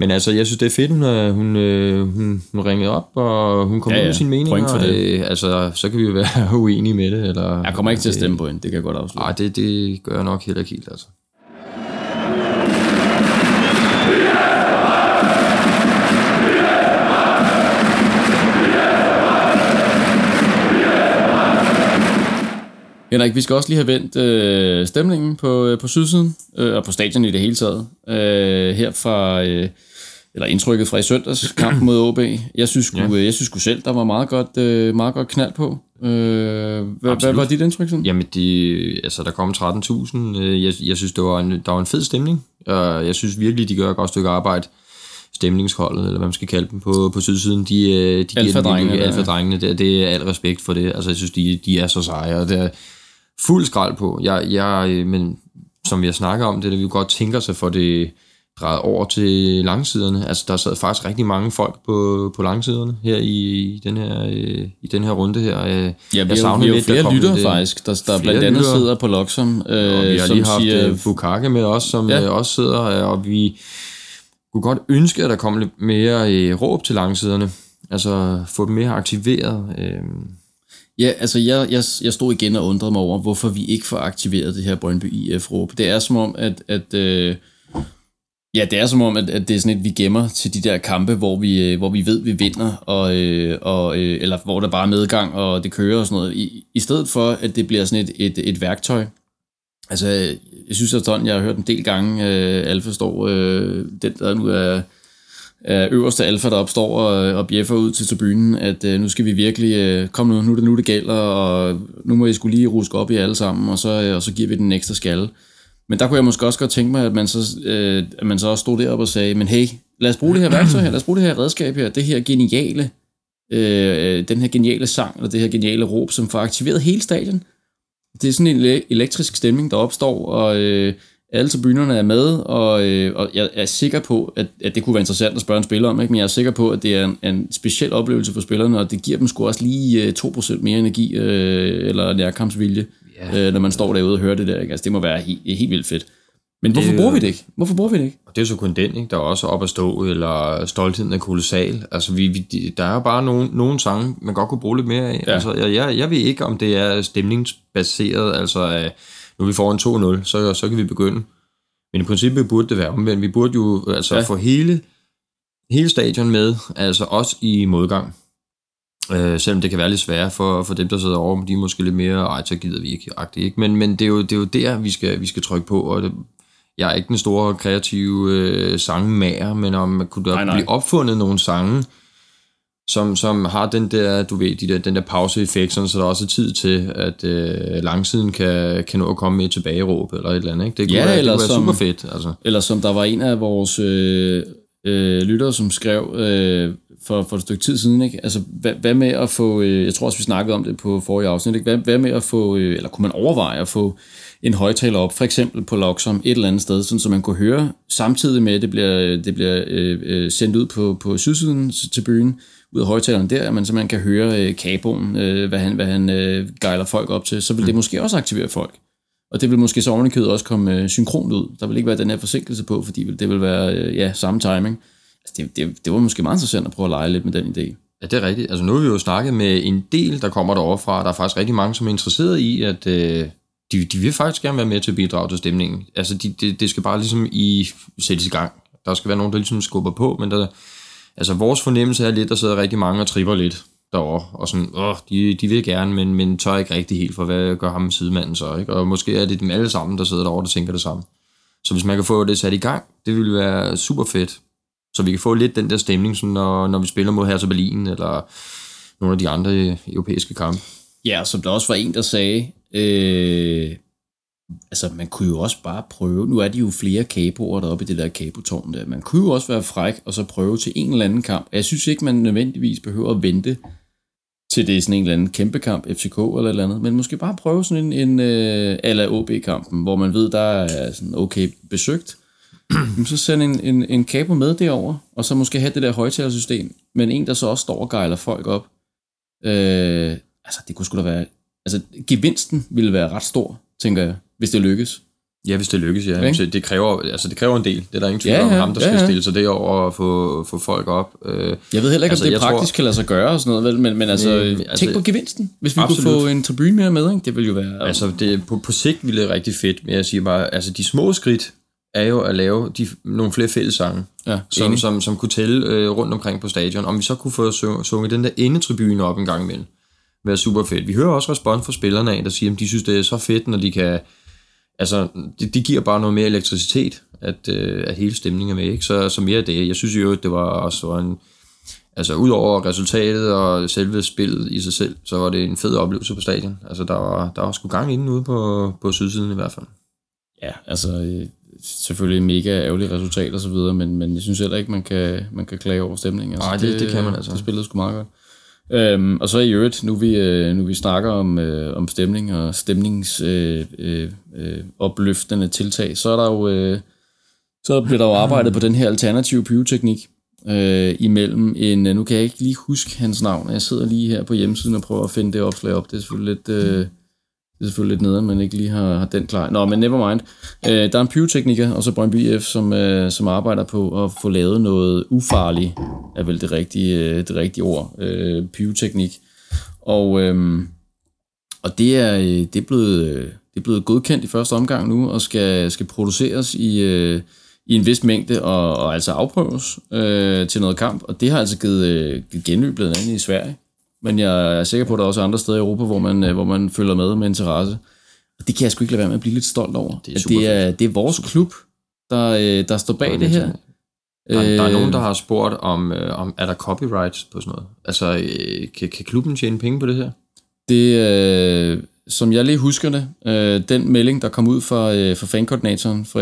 men altså, jeg synes, det er fedt, hun, er- hun, øh, hun, hun ringede op, og hun kom Ja, ud ja. med sine meninger. Point for det. Øh, altså, så kan vi jo være uenige med det. Eller, Jeg kommer ikke til at stemme på hende, det kan jeg godt afsløre. Nej, det, det gør jeg nok heller ikke helt, altså. Henrik, vi skal også lige have vendt øh, stemningen på, øh, på sydsiden, øh, og på stadion i det hele taget. Øh, her fra, øh, eller indtrykket fra i søndags, kampen mod OB. Jeg synes, sgu, ja. jeg synes sgu selv, der var meget godt, øh, meget godt knald på. Øh, hvad, hvad var dit indtryk sådan? Jamen, de, altså, der kom 13.000. Øh, Jeg, jeg synes, det var en, der var en fed stemning. Og jeg synes virkelig, de gør et godt stykke arbejde. Stemningsholdet, eller hvad man skal kalde dem på, på sydsiden, de, øh, de giver den Alfadrengene der. alfadrengene der. Det er al respekt for det. Altså, jeg synes, de, de er så seje, og det er fuld skrald på. Jeg, jeg, men som vi har snakket om, det er, at vi godt tænker sig for det drejet over til langsiderne. Altså, der sad faktisk rigtig mange folk på, på langsiderne her i, i, den her, øh, i den her runde her. Øh, Ja, vi jeg har, jo- vi har lidt, flere lidt, øh, faktisk, der, der blandt andet lyttere. sidder på Loxon, øh, og vi har som lige haft siger, Bukake med os, som Ja. også sidder, og vi kunne godt ønske, at der kom lidt mere øh, råb til langsiderne. Altså få dem mere aktiveret. Øh, Ja, altså jeg, jeg, jeg stod igen og undrede mig over, hvorfor vi ikke får aktiveret det her Brøndby IF-råb. Det er som om, at, at øh, ja, det er som om, at, at det er sådan et, vi gemmer til de der kampe, hvor vi, øh, hvor vi ved, vi vinder, og, øh, og, øh, eller hvor der bare er medgang, og det kører og sådan noget. I, i stedet for, at det bliver sådan et, et, et værktøj. Altså, øh, jeg synes at jeg har hørt en del gange, øh, Alfa står, øh, den der nu er er øverste alfa, der opstår og, og bjeffer ud til tribunen, at øh, nu skal vi virkelig, øh, kom nu, nu er det nu, det gælder, og nu må I skulle lige ruske op i alle sammen, og så, øh, og så giver vi den en ekstra skalle. Men der kunne jeg måske også godt tænke mig, at man så, øh, at man så også stod deroppe og sagde, men hey, lad os bruge det her værktøj her, lad os bruge det her redskab her, det her geniale, øh, den her geniale sang, eller det her geniale råb, som får aktiveret hele stadion. Det er sådan en elektrisk stemning, der opstår, og øh, alle tribunerne er med, og, øh, og jeg er sikker på, at, at det kunne være interessant at spørge en spiller om, ikke? men jeg er sikker på, at det er en, en speciel oplevelse for spillerne, og det giver dem sgu også lige øh, 2% mere energi, øh, eller nærkampsvilje, Ja. øh, når man står derude og hører det der. Ikke? Altså, det må være helt, helt vildt fedt. Men hvorfor Det er bruger jo- vi det ikke? Hvorfor bruger vi det ikke? og det er så kun den, ikke? der er også op at stå, eller stoltheden er kolossal. Altså, vi, vi, der er jo bare nogle, nogle sange, man godt kunne bruge lidt mere af. Ja. Altså, jeg, jeg, jeg ved ikke, om det er stemningsbaseret, altså øh, nu vi får en 2-0, så, så kan vi begynde. Men i princippet burde det være omvendt. Vi burde jo altså ja. få hele, hele stadion med, altså også i modgang. Øh, selvom det kan være lidt sværere for, for dem, der sidder over, de er måske lidt mere, ej, så gider vi ikke, agtigt, ikke? Men, men det, er jo, det er jo der, vi skal, vi skal trykke på, og det, jeg er ikke den store kreative øh, sangmager, men om man kunne der Nej, nej. blive opfundet nogle sange, som, som har den der, du ved, de der, den der pauseeffekt, sådan, så der også er tid til, at øh, langsiden kan, kan nå at komme med et tilbageråb, eller et eller andet, ikke? Det kunne, Ja, være, det eller kunne være som- super fedt, altså. Eller som der var en af vores øh, øh, lyttere, som skrev øh, for, for et stykke tid siden, ikke? Altså, hvad, hvad med at få, øh, jeg tror også, vi snakkede om det på forrige afsnit, ikke? Hvad, hvad med at få, øh, eller kunne man overveje at få en højtaler op, for eksempel på Loxom et eller andet sted, sådan, så man kunne høre, samtidig med, at det bliver, det bliver øh, øh, sendt ud på, på sydsiden til byen, ud af højtaleren der, men så man kan høre øh, kaboen, øh, hvad han, hvad han øh, gejler folk op til, så vil det måske også aktivere folk. Og det vil måske så ovenikøbet også komme øh, synkront ud. Der vil ikke være den her forsinkelse på, fordi det vil være øh, ja, samme timing. Altså, det, det, det var måske meget interessant at prøve at lege lidt med den idé. Ja, det er rigtigt. Altså nu har vi jo snakket med en del, der kommer derovre fra. Der er faktisk rigtig mange, som er interesseret i, at øh, de, de vil faktisk gerne være med til at bidrage til stemningen. Altså de, de, det skal bare ligesom i sættes i gang. der skal være nogen, der ligesom skubber på, men der, altså vores fornemmelse er lidt, der sidder rigtig mange og tripper lidt derovre, og sådan, åh, de, de vil gerne, men, men tør ikke rigtig helt, for hvad gør ham med sidemanden så, ikke? Og måske er det dem alle sammen, der sidder derovre, der tænker det samme. Så hvis man kan få det sat i gang, det ville være super fedt. Så vi kan få lidt den der stemning, sådan, når, når vi spiller mod Hertha Berlin, eller nogle af de andre øh, europæiske kampe. Ja, som der også var en, der sagde, øh, altså man kunne jo også bare prøve, nu er de jo flere kaboer deroppe i det der kabotårn der, man kunne jo også være fræk og så prøve til en eller anden kamp. Jeg synes ikke, man nødvendigvis behøver at vente til det er sådan en eller anden kæmpe kamp, FCK eller et eller andet, men måske bare prøve sådan en, en øh, ala OB-kampen, hvor man ved, der er sådan okay besøgt, så send en, en, en kapo med derover og så måske have det der højtalersystem, men en, der så også står og gejler folk op. Øh, altså, det kunne sgu da være... Altså, gevinsten ville være ret stor, tænker jeg, hvis det lykkes. Ja, hvis det lykkes, ja. Så det, kræver, altså, det kræver en del. Det er der ingen tvivl Ja, om. Ham, der ja, skal ja. stille sig derover og få, få folk op. Øh, Jeg ved heller ikke, Altså, om det jeg tror- praktisk kan lade sig gøre og sådan noget, vel? Men, men altså, tænk altså- på gevinsten. Hvis vi Absolut. kunne få en tribune mere med, ikke? det ville jo være... Altså, det, på, på sigt ville det rigtig fedt, men jeg siger bare, altså de små skridt er jo at lave de, nogle flere fællessange, ja, som, enig. som, som kunne tælle øh, rundt omkring på stadion. Om vi så kunne få su- sunget den der endetribune op en gang imellem, være super fedt. Vi hører også respons fra spillerne af, der siger, at de synes, det er så fedt, når de kan... Altså, det, de giver bare noget mere elektricitet, at, øh, at hele stemningen er med, ikke? Så, så mere af det. Jeg synes jo, at det var også var en... Altså, udover resultatet og selve spillet i sig selv, så var det en fed oplevelse på stadion. Altså, der var, der var sgu gang inden ude på, på sydsiden i hvert fald. Ja, altså øh, selvfølgelig mega ærgerlige resultat og så videre, men, men jeg synes heller ikke, man kan, man kan klage over stemningen. Altså, Nej, det- det kan man altså. Det spillede sgu meget godt. Øhm, og så i øvrigt, nu vi, øh, nu vi snakker om, øh, om stemning og stemningsopløftende øh, øh, øh, opløftende tiltag, så er der jo øh, så bliver der jo arbejdet på den her alternative pyroteknik øh, imellem en, øh, nu kan jeg ikke lige huske hans navn, jeg sidder lige her på hjemmesiden og prøver at finde det opslag op, det er selvfølgelig lidt, øh, det er selvfølgelig lidt nederen, men ikke lige har, har den klar. Nå, men never mind. Øh, der er en pyrotekniker, og så Brøndby IF, som, øh, som arbejder på at få lavet noget ufarligt, er vel det rigtige, øh, det rigtige ord, øh, pyroteknik. Og, øh, og det er, øh, det, er blevet, øh, det er blevet godkendt i første omgang nu, og skal, skal produceres i, øh, i en vis mængde, og, og altså afprøves øh, til noget kamp. Og det har altså givet, øh, givet genløb blandt andet i Sverige. Men jeg er sikker på, at der også er andre steder i Europa, hvor man, øh, hvor man følger med med interesse. Og det kan jeg sgu ikke lade være med at blive lidt stolt over. Det er det, er, det er vores klub, der, øh, der står bag det her. Der, der er Øh, nogen, der har spurgt, om, om er der copyrights på sådan noget? Altså, kan, kan klubben tjene penge på det her? Det, øh, som jeg lige husker det, øh, den melding, der kom ud fra, øh, fra fankoordinatoren fra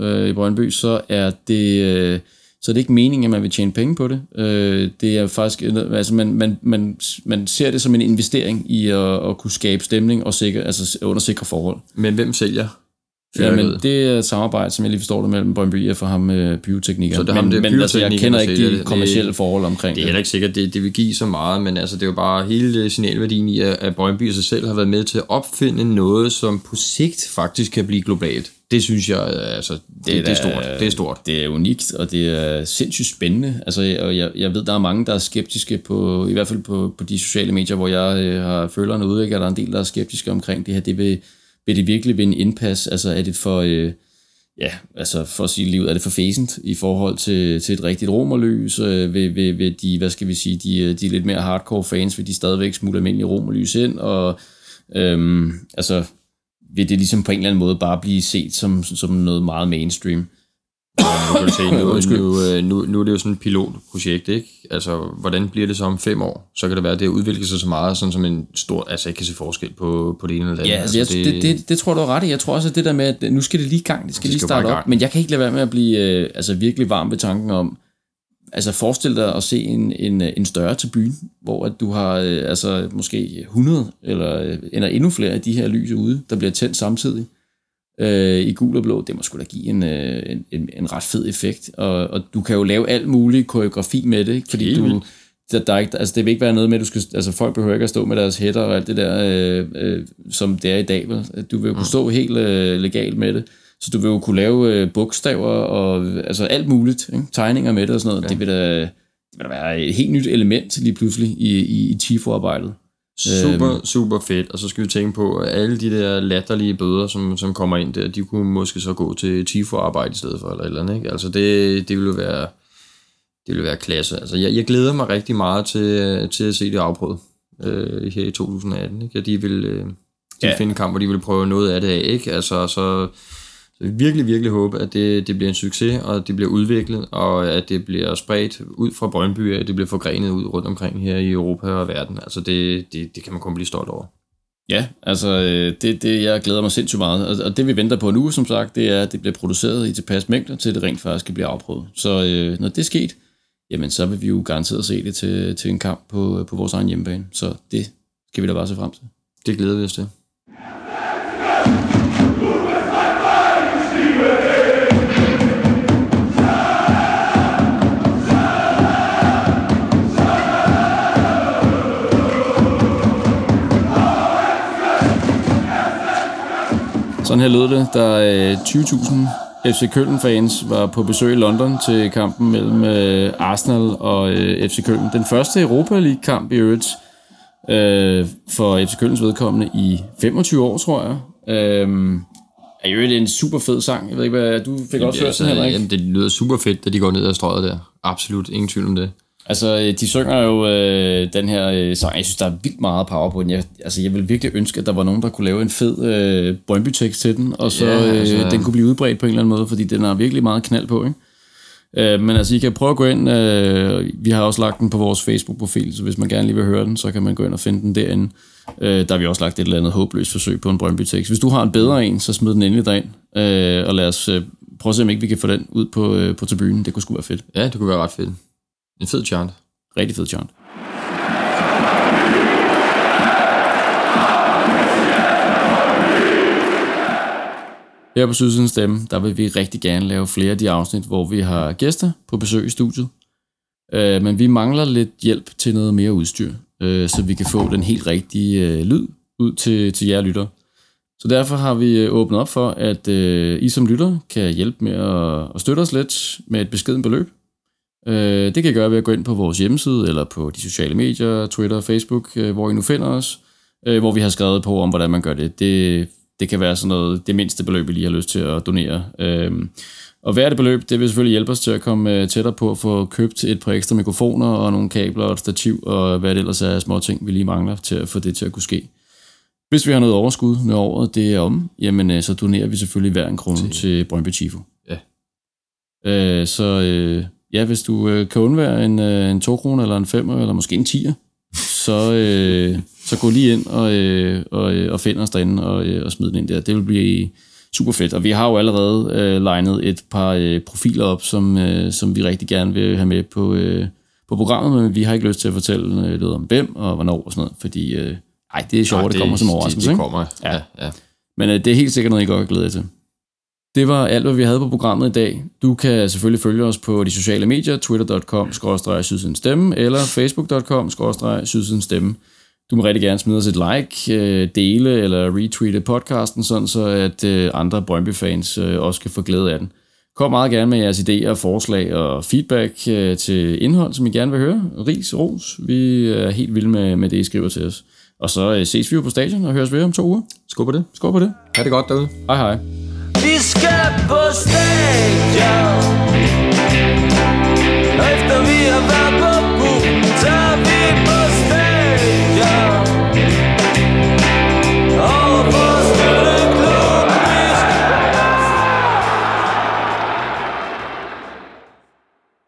øh, i Brøndby, så er det... Øh, så det er ikke meningen, at man vil tjene penge på det. Øh, det er faktisk, altså man, man, man, man ser det som en investering i at, at kunne skabe stemning og sikre, altså under sikre forhold. Men hvem sælger? Ja, men det er et samarbejde, som jeg lige forstår det, mellem Brøndby og for ham med bioteknikker. Så det er ham, men, det er men altså, jeg kender der ikke de det. kommercielle forhold omkring Det er heller ikke sikkert, det, det vil give så meget, men altså, det er jo bare hele signalværdien i, at at Brøndby sig selv har været med til at opfinde noget, som på sigt faktisk kan blive globalt. Det synes jeg, altså, det, det, det er stort. Det er stort. Det er unikt, og det er sindssygt spændende. Altså, og jeg, jeg ved, der er mange, der er skeptiske på, i hvert fald på, på de sociale medier, hvor jeg øh, har følerne ude, ikke? at der er en del, der er skeptiske omkring det her. Det vil, vil det virkelig vinde indpas? Altså, er det for, øh, ja, altså for at sige livet, er det for fæsent i forhold til, til et rigtigt romerlys? Øh, vil, vil, vil de, hvad skal vi sige, de, øh, de lidt mere hardcore fans, vil de stadigvæk smule almindelig romerlys ind? Og øhm, altså, vil det ligesom på en eller anden måde bare blive set som, som noget meget mainstream? Se, nu, nu, nu, nu er det jo sådan et pilotprojekt, ikke? Altså, hvordan bliver det så om fem år? Så kan det være, at det udvikler sig så meget, sådan som en stor... Altså, jeg kan se forskel på, på det ene eller det andet. Ja, altså, jeg, det, det, det tror jeg, du har ret i. Jeg tror også, at det der med, at nu skal det lige i gang, det skal Det lige skal starte op, men jeg kan ikke lade være med at blive øh, altså, virkelig varm ved tanken om, altså forestil dig at se en, en, en større tribune, hvor at du har øh, altså måske 100 eller, øh, eller endnu flere af de her lys ude, der bliver tændt samtidig øh, i gul og blå, det må sgu da give en, øh, en, en, en ret fed effekt, og, og du kan jo lave alt mulig koreografi med det, ikke? fordi Helt du, vildt. der, der er ikke, altså det vil ikke være noget med, at du skal, altså folk behøver ikke at stå med deres hætter og alt det der, øh, øh, som det er i dag, vel? Du vil jo kunne stå helt øh, legalt med det, så du vil jo kunne lave øh, bogstaver og altså alt muligt, ikke? tegninger med det og sådan noget, ja. det, vil da, det vil da være et helt nyt element lige pludselig i, i, i TIFO-arbejdet. Super, øhm. super fedt. Og så skal vi tænke på, at alle de der latterlige bøder, som, som kommer ind der, de kunne måske så gå til TIFO-arbejde i stedet for, eller eller andet, ikke? Altså det, det ville være, det ville være klasse. Altså jeg, jeg glæder mig rigtig meget til, til at se det afprøvet øh, her i 2018, ikke? At de vil, øh, de ja. finde en kamp, hvor de vil prøve noget af det af, ikke? Altså så så vi virkelig, virkelig håbe, at det, det bliver en succes, og det bliver udviklet, og at det bliver spredt ud fra Brøndby, at det bliver forgrenet ud rundt omkring her i Europa og verden. Altså det, det, det kan man kun blive stolt over. Ja, altså øh, det, det, jeg glæder mig sindssygt meget. Og det vi venter på nu, som sagt, det er, at det bliver produceret i tilpas mængder, til det rent faktisk kan blive afprøvet. Så øh, når det er sket, jamen så vil vi jo garanteret se det til, til en kamp på, på vores egen hjemmebane. Så det skal vi da bare se frem til. Det glæder vi os til. Sådan her lød det, da 20.000 FC Köln-fans var på besøg i London til kampen mellem øh, Arsenal og øh, FC Köln. Den første Europa League-kamp i øvrigt øh, for FC Kölns vedkommende i 25 år, tror jeg. Øh, er jo en super fed sang. Jeg ved ikke, hvad du fik også hørt den, Henrik? Jamen, det lyder super fedt, da de går ned ad strøget der. Absolut, ingen tvivl om det. Altså, øh, de synger jo øh, den her øh, sang. Jeg synes, der er vildt meget power på den. Jeg, altså, jeg vil virkelig ønske, at der var nogen, der kunne lave en fed øh, Brøndby-tekst til den, og så ja, altså, øh, den kunne blive udbredt på en eller anden måde, fordi den har virkelig meget knald på, ikke? Øh, men altså, I kan prøve at gå ind. Øh, vi har også lagt den på vores Facebook-profil, så hvis man gerne lige vil høre den, så kan man gå ind og finde den derinde. Øh, der har vi også lagt et eller andet håbløst forsøg på en Brøndby-tekst. Hvis du har en bedre en, så smid den endelig derind, øh, og lad os øh, prøve at se, om ikke vi kan få den ud på, øh, på tribunen. Det kunne sgu være fedt. Ja, det kunne være ret fedt. En fed chant. Rigtig fed chant. Her på Sydsidens Stemme, der vil vi rigtig gerne lave flere af de afsnit, hvor vi har gæster på besøg i studiet. Øh, men vi mangler lidt hjælp til noget mere udstyr, øh, så vi kan få den helt rigtige øh, lyd ud til, til jer lytter. Så derfor har vi øh, åbnet op for, at øh, I som lytter kan hjælpe med at, at støtte os lidt med et beskeden beløb. Det kan I gøre ved at gå ind på vores hjemmeside, eller på de sociale medier, Twitter, Facebook, hvor I nu finder os, hvor vi har skrevet på om, hvordan man gør det. Det det kan være sådan noget, det mindste beløb, vi lige har lyst til at donere. Øhm, og hvad er det beløb? Det vil selvfølgelig hjælpe os til at komme øh, tættere på at få købt et par ekstra mikrofoner og nogle kabler og et stativ, og hvad det ellers er små ting, vi lige mangler til at få det til at kunne ske. Hvis vi har noget overskud, når året det er om, jamen øh, så donerer vi selvfølgelig hver en krone til, til Brøndby Tifo. Ja. Øh, så øh, ja, hvis du øh, kan undvære en, øh, en 2 kroner eller en 5 eller måske en 10'er, så, øh, så gå lige ind og, øh, og, øh, og find os derinde og, øh, og smid den ind der. Det vil blive super fedt. Og vi har jo allerede øh, legnet et par øh, profiler op, som, øh, som vi rigtig gerne vil have med på, øh, på programmet, men vi har ikke lyst til at fortælle øh, noget om hvem og hvornår og sådan noget, fordi øh, ej, det er sjovt, det, det kommer som overraskelse. Det, det kommer, ja. ja. ja. Men øh, det er helt sikkert noget, I godt kan glæde jer til. Det var alt, hvad vi havde på programmet i dag. Du kan selvfølgelig følge os på de sociale medier, twitter.com, stemme, eller facebook.com, stemme. Du må rigtig gerne smide os et like, øh, dele eller retweete podcasten, sådan så at øh, andre Brøndby-fans øh, også kan få glæde af den. Kom meget gerne med jeres idéer, forslag og feedback til indhold, som I gerne vil høre. Ris, ros. Vi er helt vilde med, med det, I skriver til os. Og så ses vi jo på stadion og høres ved om to uger. Skål på det. Skål på det. Ha' det godt derude. Hej hej. Vi skal på stadion